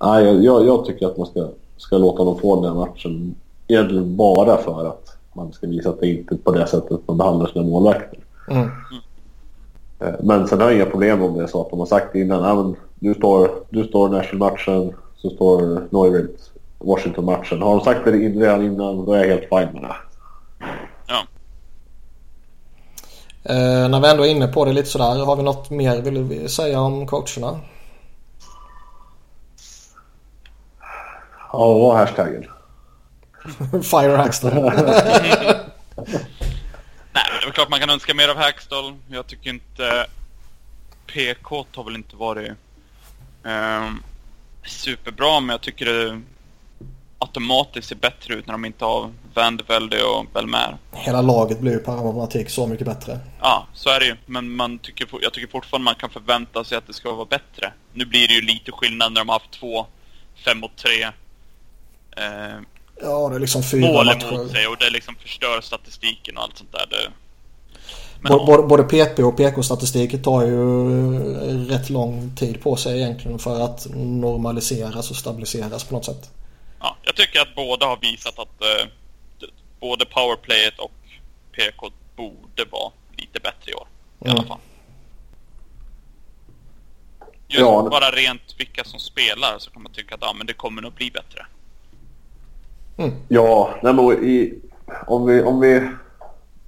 nej, jag, jag, tycker att man ska, ska låta dem få den matchen. Egentligen bara för att man ska visa att det inte är på det sättet man behandlar sina målvakter. Mm. Eh, Men sen har jag inga problem om det är så att de har sagt innan ah, men du står, du står Nashville-matchen så står Neuvert Washington-matchen. Har de sagt det redan innan då är jag helt fine med det. Ja. Eh, när vi ändå är inne på det lite sådär. Har vi något mer vill vi säga om coacherna? Ja, vad var hashtaggen? Fire Hackstall. Nej, men det är väl klart man kan önska mer av Hackstall. Jag tycker inte... PK har väl inte varit ehm, superbra, men jag tycker det automatiskt ser bättre ut när de inte har Vandevelde och Belmer. Hela laget blir ju per automatik så mycket bättre. Ja, så är det ju. Men man tycker, jag tycker fortfarande man kan förvänta sig att det ska vara bättre. Nu blir det ju lite skillnad när de har haft två, fem och tre eh, Ja, det är liksom fyra mål emot sig och det liksom förstör statistiken och allt sånt där. Det, Både, både PP och PK-statistik tar ju rätt lång tid på sig egentligen för att normaliseras och stabiliseras på något sätt. ja, jag tycker att båda har visat att eh, både powerplayet och PK borde vara lite bättre i år. I alla Mm. fall. Just Ja, bara rent vilka som spelar så kan man tycka att ja, men det kommer nog bli bättre. Ja, nej, men i, om, vi, om vi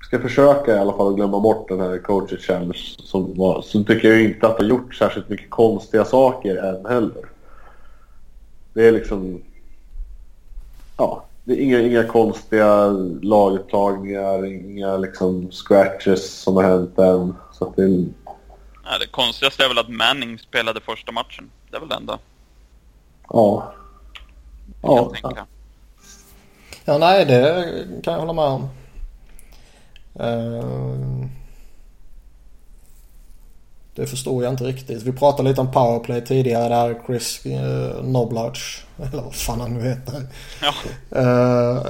ska försöka i alla fall att glömma bort den här coaches challenge som var, så tycker jag inte att de har gjort särskilt mycket konstiga saker än heller. Det är liksom... Ja, det är inga, inga konstiga laguttagningar, inga liksom scratches som har hänt än. Så att det är, Nej, det konstigaste är väl att Manning spelade första matchen. Det är väl det enda. ja. Ja. Ja, nej, det kan jag hålla med om. Eh, Det förstod jag inte riktigt. Vi pratade lite om powerplay tidigare där Chris uh, Noblarch, eller vad fan han nu heter. Ja, Eh,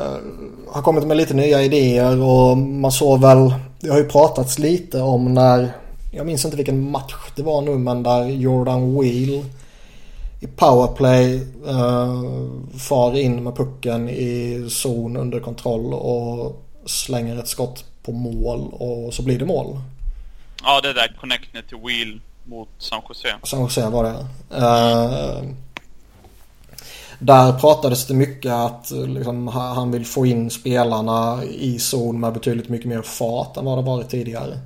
har kommit med lite nya idéer och man såg väl, det har ju pratats lite om när, jag minns inte vilken match det var nu men där Jordan Wheel i powerplay uh, far in med pucken i zon under kontroll och slänger ett skott på mål och så blir det mål. ja det där connected till Wheel mot San Jose. San Jose var det. Eh, Där pratades det mycket att liksom, han vill få in spelarna i zon med betydligt mycket mer fart än vad det varit tidigare.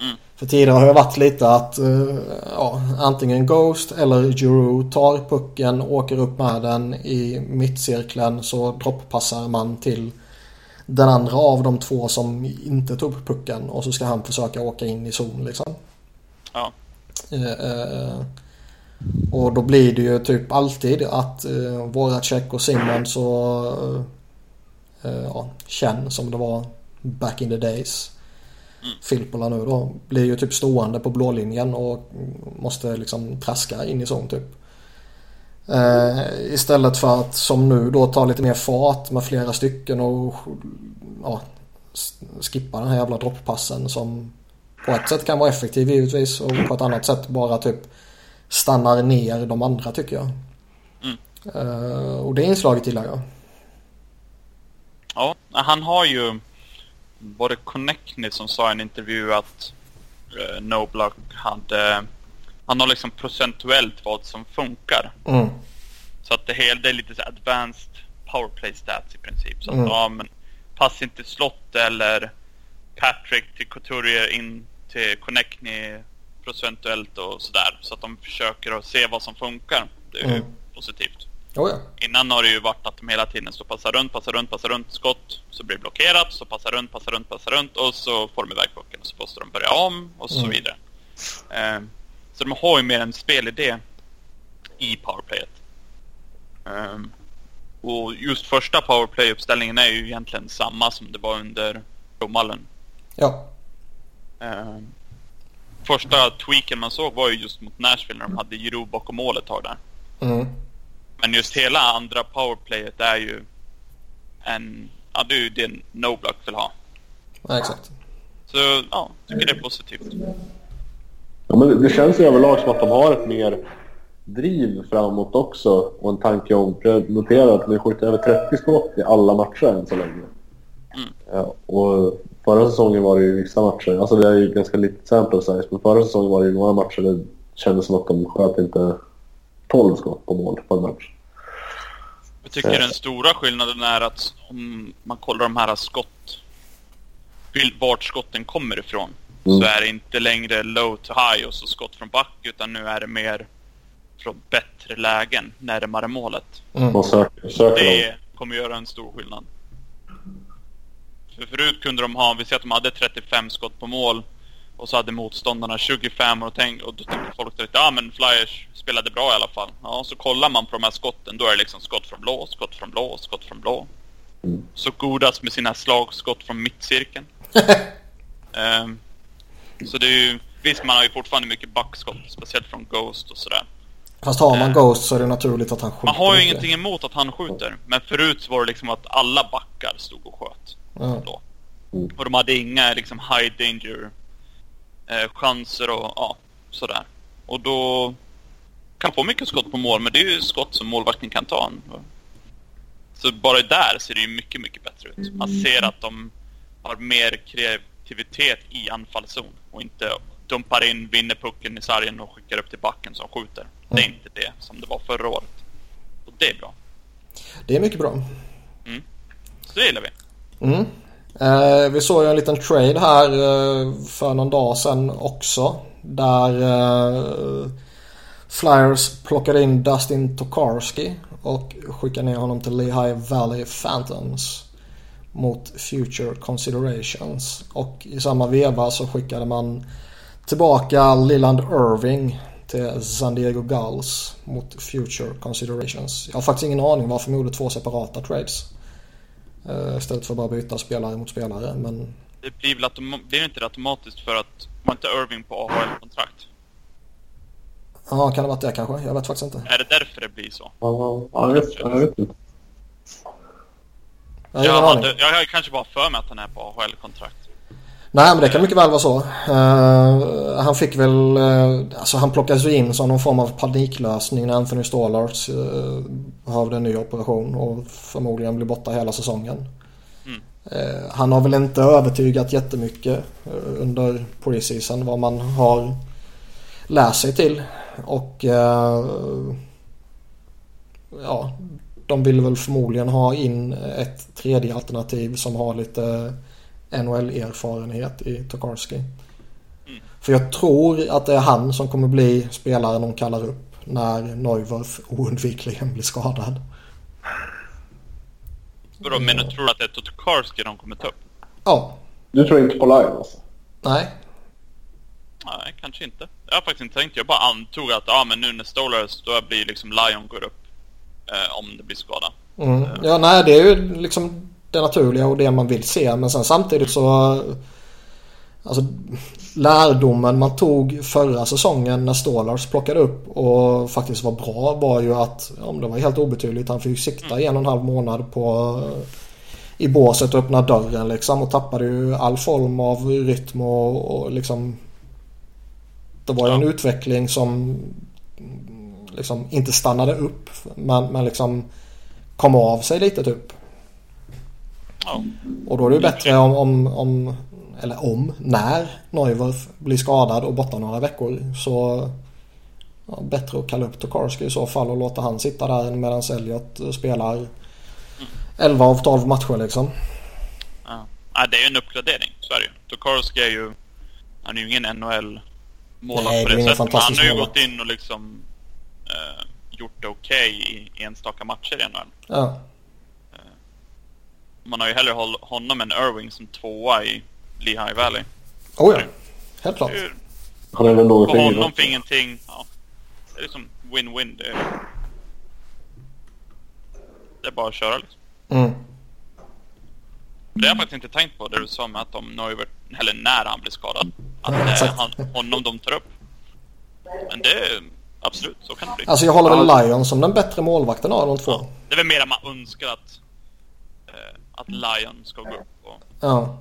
Mm. För tidigare har det varit lite att uh, ja, antingen Ghost eller Juru tar pucken, åker upp med den i mittcirkeln så dropppassar man till den andra av de två som inte tog pucken och så ska han försöka åka in i zon liksom. Ja. Uh, uh, och då blir det ju typ alltid att uh, Voracek och Simons och uh, ja, Chen som det var back in the days. Mm. Filippola nu då blir ju typ stående på blålinjen och måste liksom traska in i zon typ. Uh, istället för att som nu då ta lite mer fart med flera stycken och ja, skippa den här jävla dropppassen som på ett sätt kan vara effektiv givetvis och på ett annat sätt bara typ stannar ner de andra tycker jag. Mm. Uh, och det inslaget gillar jag. Ja, han har ju både Connectny som sa i en intervju att uh, Noblock hade han har liksom procentuellt vad som funkar. Mm. Så att det, hela, det är lite så advanced powerplay stats i princip. Så att mm. ja, men pass inte slott eller Patrick till Couturier in till Connectny procentuellt och sådär. Så att de försöker att se vad som funkar. Det är mm. positivt. Oh ja. Innan har det ju varit att de hela tiden står passar runt, passar runt, passar runt, skott. Så blir det blockerat, så passar runt, passar runt, passar runt och så får de iväg pucken och så måste de börja om och så mm. vidare. Eh, så de har ju mer en spelidé i powerplayet. Eh, och just första powerplay-uppställningen är ju egentligen samma som det var under Romallen. Ja. Eh, första tweaken man såg var ju just mot Nashville när de hade Giroud bakom målet tag där. Mm. Men just hela andra powerplayet är ju en... Ja, det är ju det Noblock vill ha. Ja, exakt. Så, ja, tycker det är positivt. Ja, men det känns ju överlag som att de har ett mer driv framåt också och en tanke om... Jag noterar att de har skjutit över 30 skott i alla matcher än så länge. Mm. Ja, och förra säsongen var det ju vissa matcher, alltså det är ju ganska litet sample size, men förra säsongen var det ju några matcher där det kändes som att de sköt inte 12 skott på mål på en match. Jag tycker så. den stora skillnaden är att om man kollar de här skott, vart skotten kommer ifrån, mm. så är det inte längre low to high och så skott från back, utan nu är det mer från bättre lägen, närmare målet. Mm. Söker, söker det kommer göra en stor skillnad. För förut kunde de ha, vi säger att de hade 35 skott på mål och så hade motståndarna 25 och, tänk, och då tänkte folk att ja men Flyers spelade bra i alla fall. Ja, så kollar man på de här skotten, då är det liksom skott från blå, skott från blå, skott från blå. Mm. Så godas med sina slagskott från mittcirkeln. um, så det är ju, visst man har ju fortfarande mycket backskott, speciellt från Ghost och sådär. Fast har man uh, Ghost så är det naturligt att han skjuter. Man har ju mycket. ingenting emot att han skjuter, men förut så var det liksom att alla backar stod och sköt. Mm. Då. Och de hade inga liksom high danger eh, chanser och ja, sådär. Och då kan få mycket skott på mål, men det är ju skott som målvakten kan ta. Så bara där ser det ju mycket, mycket bättre ut. Man ser att de har mer kreativitet i anfallszon och inte dumpar in, vinner pucken i sargen och skickar upp till backen som skjuter. Det är mm. inte det som det var förra året. Och det är bra. Det är mycket bra. Mm. Så det gillar vi. Mm. Eh, vi såg ju en liten trade här eh, för någon dag sedan också. Där eh, Flyers plockade in Dustin Tokarski och skickade ner honom till Lehigh Valley Phantoms mot Future Considerations. Och i samma veva så skickade man tillbaka Lilland Irving till San Diego Gulls mot Future Considerations. Jag har faktiskt ingen aning varför de gjorde två separata trades. Uh, istället för att bara byta spelare mot spelare. Men... Det blir väl blir inte det automatiskt för att var inte Irving på AHL-kontrakt? Ja, kan det vara det kanske? Jag vet faktiskt inte. Är det därför det blir så? Ja, jag vet, jag vet inte. Jag ingen aning. Jag har kanske bara för mig att han är på AHL-kontrakt. Nej men det kan mycket väl vara så. Uh, han fick väl, uh, alltså han plockades ju in som någon form av paniklösning när Anthony Stallard uh, behövde en ny operation och förmodligen blir borta hela säsongen. Mm. Uh, han har väl inte övertygat jättemycket uh, under preseason vad man har läst sig till. Och ja, de vill väl förmodligen ha in ett tredje alternativ som har lite NHL-erfarenhet i Tokarski. Mm. För jag tror att det är han som kommer bli spelaren de kallar upp när Neuwerf oundvikligen blir skadad. Vadå, men du tror att det är Tokarski de kommer ta upp? Ja. Du tror inte på Lion alltså? Nej. Nej, kanske inte. Jag har faktiskt inte tänkt. Jag bara antog att ja, men nu när Stolars då blir liksom Lion går upp. Eh, om det blir skada. Mm. Ja, nej det är ju liksom det naturliga och det man vill se. Men sen samtidigt så... Alltså lärdomen man tog förra säsongen när Stålars plockade upp och faktiskt var bra var ju att, om det var helt obetydligt, han fick sikta i en och en halv månad på i båset och öppna dörren liksom och tappade ju all form av rytm och, och liksom det var ju en utveckling som liksom inte stannade upp men, men liksom kom av sig lite typ. Ja. Och då är det ju bättre om, om, om eller om, när Neuwerf blir skadad och borta några veckor så ja, bättre att kalla upp Tokarski i så fall och låta han sitta där medan Elliot spelar 11 av 12 matcher liksom. Ja. ja, det är ju en uppgradering, ju. Tokarski är ju, han är ju ingen NHL målvakt på det sättet. Men han har ju gått in och liksom eh, gjort det okej okay i enstaka matcher i NHL. Ja. Eh, man har ju hellre håll honom än Irving som tvåa i Lehigh Valley. Oh ja, helt klart. Han är väl något För honom för ingenting. Ja. Det är liksom win-win. Det, det är bara att köra liksom. Mm. Det har jag faktiskt inte tänkt på det du sa med att om Neuvert, eller när han blir skadad, att det är han, honom de tar upp. Men det är absolut, så kan det bli. Alltså jag håller väl Lion som den bättre målvakten av de två. Ja, det är väl mer att man önskar att, eh, att Lion ska gå upp och ja.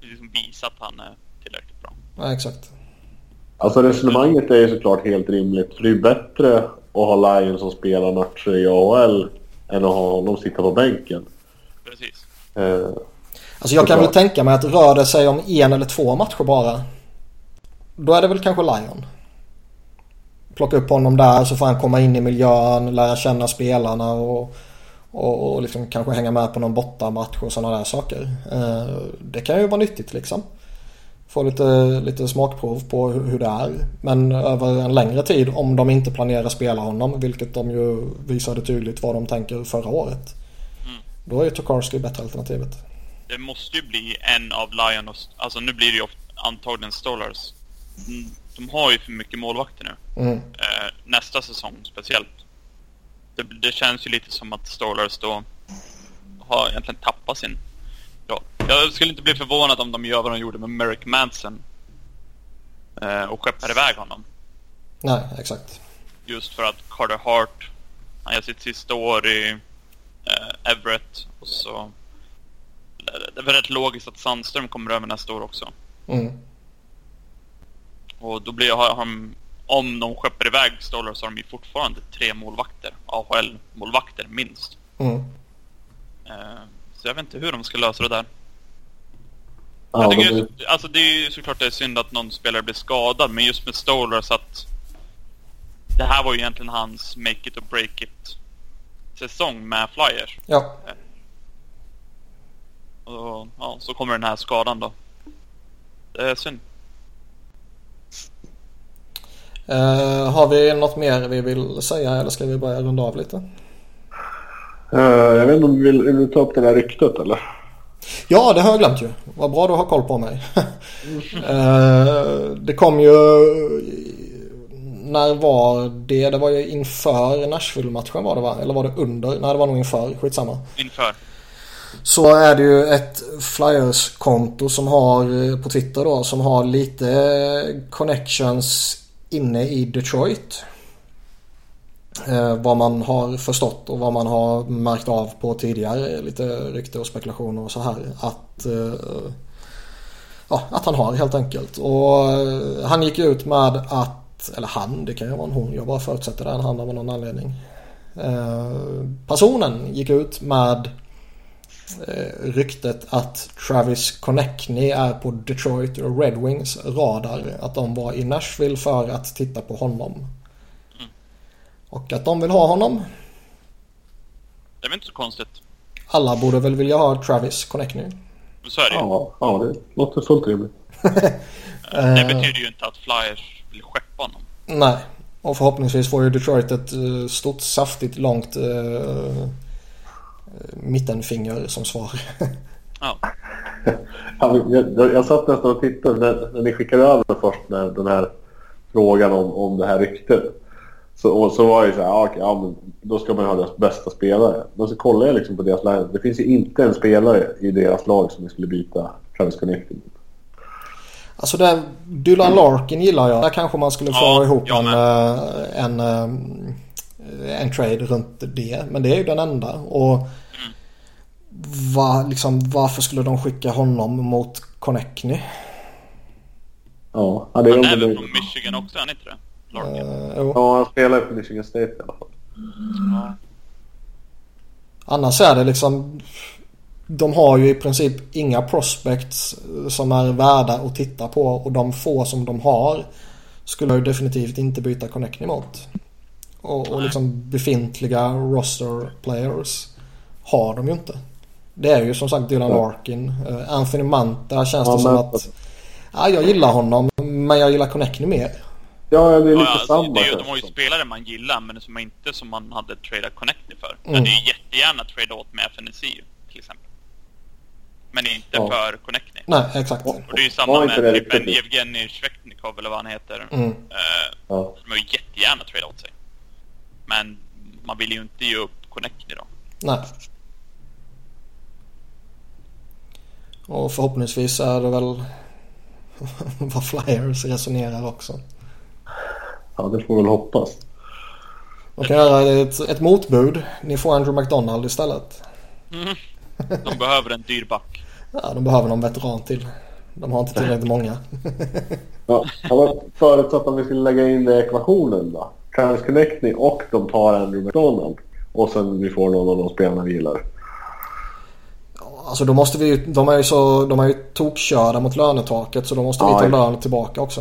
liksom visa att han är tillräckligt bra. Ja, exakt. Alltså resonemanget är ju såklart helt rimligt. För det är ju bättre att ha Lion som spelar matcher i AHL än att ha honom sitta på bänken. Precis. Eh, alltså jag kan väl tänka mig att rör det sig om en eller två matcher bara. Då är det väl kanske Lion. Plocka upp honom där så får han komma in i miljön, lära känna spelarna och, och, och liksom kanske hänga med på någon bortamatch och sådana där saker. Eh, det kan ju vara nyttigt liksom. Få lite, lite smakprov på hur, hur det är. Men över en längre tid om de inte planerar spela honom, vilket de ju visade tydligt vad de tänker förra året. Mm. Då är ju Tokarski bättre alternativet. Det måste ju bli en av Lion och... Alltså nu blir det ju antagligen Stolars. De har ju för mycket målvakter nu. Mm. Eh, nästa säsong speciellt. Det, det, känns ju lite som att Stolars då har egentligen tappat sin roll. Jag skulle inte bli förvånad om de gör vad de gjorde med Merrick Manson. Eh, och skeppar iväg honom. Nej, exakt. Just för att Carter Hart, han gör sitt sista år i eh, Everett och så... Det är väl rätt logiskt att Sandström kommer över nästa år också. Mm. Och då blir har, har om de skeppar iväg Stoller så har de ju fortfarande tre målvakter. AHL-målvakter minst. Mm. Uh, så jag vet inte hur de ska lösa det där. Ja, jag tycker de... det, alltså det är ju såklart det är synd att någon spelare blir skadad, men just med Stoller så att det här var ju egentligen hans make it or break it säsong med Flyers. Ja. Och ja, så kommer den här skadan då. Det är synd. Uh, har vi något mer vi vill säga eller ska vi börja runda av lite? Uh, jag vet inte om du vill, vill du ta upp det där ryktet eller? Ja, det har jag glömt ju. Vad bra du har koll på mig. uh, det kom ju... När var det? Det var ju inför Nashville-matchen var det va? Eller var det under? Nej, det var nog inför. Skitsamma. Inför. Så är det ju ett Flyers-konto som har på Twitter då som har lite connections inne i Detroit. Eh, vad man har förstått och vad man har märkt av på tidigare lite rykte och spekulationer och så här. Att, eh, ja, att han har helt enkelt. Och eh, han gick ut med att, eller han, det kan ju vara en hon, jag bara förutsätter det är en han av någon anledning. Eh, personen gick ut med eh, ryktet att Travis Connectney är på Detroit Red Wings radar. Att de var i Nashville för att titta på honom. Och att de vill ha honom. Det är väl inte så konstigt. Alla borde väl vilja ha Travis Connectney. Så är det ju. Ja, ja, det låter fullt rimligt. Det betyder ju inte att Flyers vill skeppa honom. Nej. Och förhoppningsvis får ju Detroit ett eh, stort, saftigt, långt uh, mittenfinger som svar. Ja. Jag, jag, jag satt nästan och tittade när, när ni skickade över först när, den här frågan om, om det här ryktet. Så, och så var det ju så här, ja, okej, ja, men då ska man ha deras bästa spelare. Men så kollade jag liksom på deras line. Det finns ju inte en spelare i deras lag som vi skulle byta Travis Connecting mot. Alltså det, Dylan Larkin gillar jag. Där kanske man skulle få Ja, ihop jag en, eh, en, eh, en trade runt det. Men det är ju den enda. Och va, liksom, varför skulle de skicka honom mot Connectney? Ja, det är Han är väl från Michigan också, är han inte det? Uh. Ja, han spelar på Michigan State i alla fall. Ja. Annars är det liksom... De har ju i princip inga prospects som är värda att titta på och de få som de har skulle jag ju definitivt inte byta Connectney mot. Och, och liksom befintliga roster players har de ju inte. Det är ju som sagt Dylan. Larkin. Eh, Anthony Manta känns Ja, det som Manta. att... Ja, jag gillar honom men jag gillar Connectney mer. Ja, det är lite Ja, alltså, samma. det är ju, de har ju spelare man gillar men som inte som man hade tradat Connectly för. Jag Mm. hade ju jättegärna tradat åt med FNSI till exempel. Men inte Ja. för Connectly. Nej, exakt. Och det är ju samma med det typ en? Evgenij Svechnikov eller vad han heter. Mm. Eh, Ja. de har ju jättegärna tradat åt sig. Men man vill ju inte ge upp Connectly då. Nej. Och förhoppningsvis är det väl vad Flyers resonerar också. ja, det får väl hoppas. De kan göra ett, ett motbud. Ni får Andrew McDonald istället. De behöver en dyr back. Ja, de behöver någon veteran till. De har inte tillräckligt många. Ja, förutsatt om vi skulle lägga in det i ekvationen då. Travis Connecting och de tar Andrew McDonald. Och sen vi får någon av de spelarna vi gillar. Alltså då måste vi ju, de är ju så, de är ju tokkörda mot lönetaket så då måste vi ta ja. lön tillbaka också.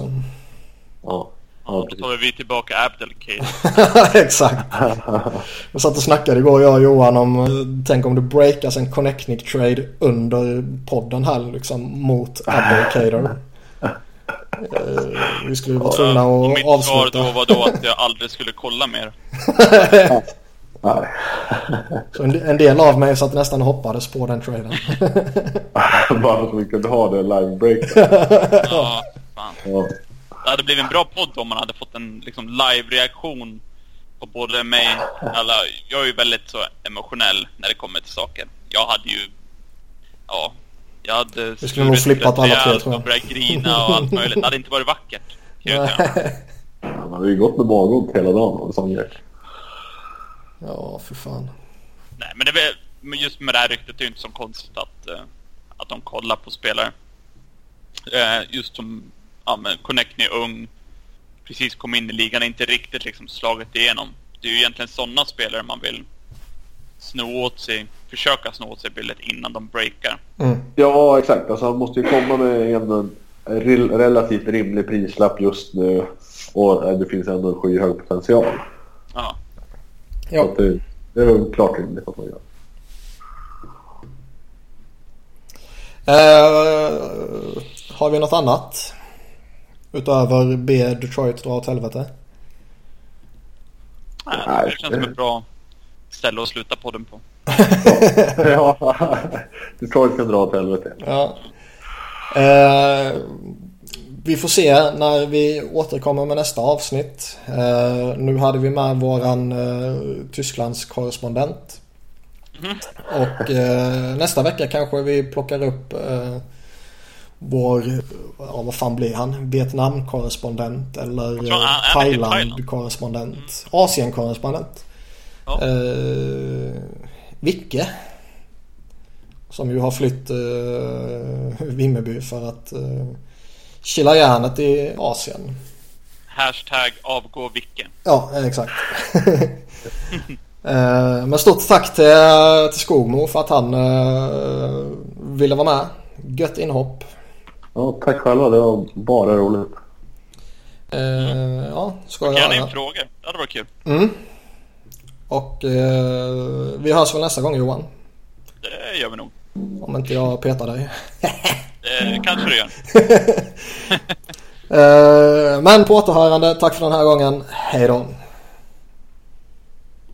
Ja, ja Då tar vi tillbaka Abdelkader. Exakt. Jag satt och snackade igår jag och Johan om, eh, tänk om det breakas en Connectnick trade under podden här liksom mot Abdelkader. Eh, Vi skulle vara tvungna Och att mitt svar avsluta. då var då att jag aldrig skulle kolla mer. Nej. Så en, en del av mig satt nästan och hoppades på den traden. Bara för att vi kunde ha det live break. Ja, fan. Ja. Det hade blivit en bra podd om man hade fått en liksom, live-reaktion på både mig... Alla, jag är ju väldigt så emotionell när det kommer till saker. Jag hade ju... Ja. Jag hade Vi skulle nog flippat alla tre, tror jag. och börjat grina och allt möjligt. Det hade inte varit vackert. Han har ju gått med magont hela dagen och sån grej. Ja, för fan. Nej, men det är väl, just med det här ryktet är det ju inte så konstigt att, eh, att de kollar på spelare. Eh, just som ja, men Connectny är ung, precis kom in i ligan, inte riktigt liksom slagit igenom. Det är ju egentligen sådana spelare man vill sno åt sig, försöka sno åt sig bildet innan de breakar. Mm. Ja, exakt. Alltså, han måste ju komma med en rel- relativt rimlig prislapp just nu. Och eh, det finns ändå en skyhög potential. Ja. Så Ja. att det, det är väl klart rimligt att man gör. Eh, har vi något annat? Utöver be Detroit dra åt helvete? Nej, det känns som ett bra ställe att sluta podden på. ja, Detroit kan dra åt helvete. Ja. Eh, vi får se när vi återkommer med nästa avsnitt. Eh, nu hade vi med våran eh, Tysklands korrespondent. Och eh, nästa vecka kanske vi plockar upp eh, vår, ja vad fan blir han? Vietnam-korrespondent eller eh. Thailand-korrespondent. Asien-korrespondent. Ja. Eh, Vicke. Som ju har flytt eh, Vimmerby för att eh, kila järnet i Asien. Hashtag avgå Vicke. Ja, exakt. eh, men stort tack till, till Skogmo för att han eh, ville vara med. Gött inhopp. Ja, tack själva. Det var bara roligt. Eh, ja, ska jag Gärna in frågor. Det hade varit kul. Mm. Och eh, vi hörs väl nästa gång Johan. Det gör vi nog. Om inte jag petar dig. Det kanske du gör. Eh, men på återhörande, tack för den här gången. Hej då.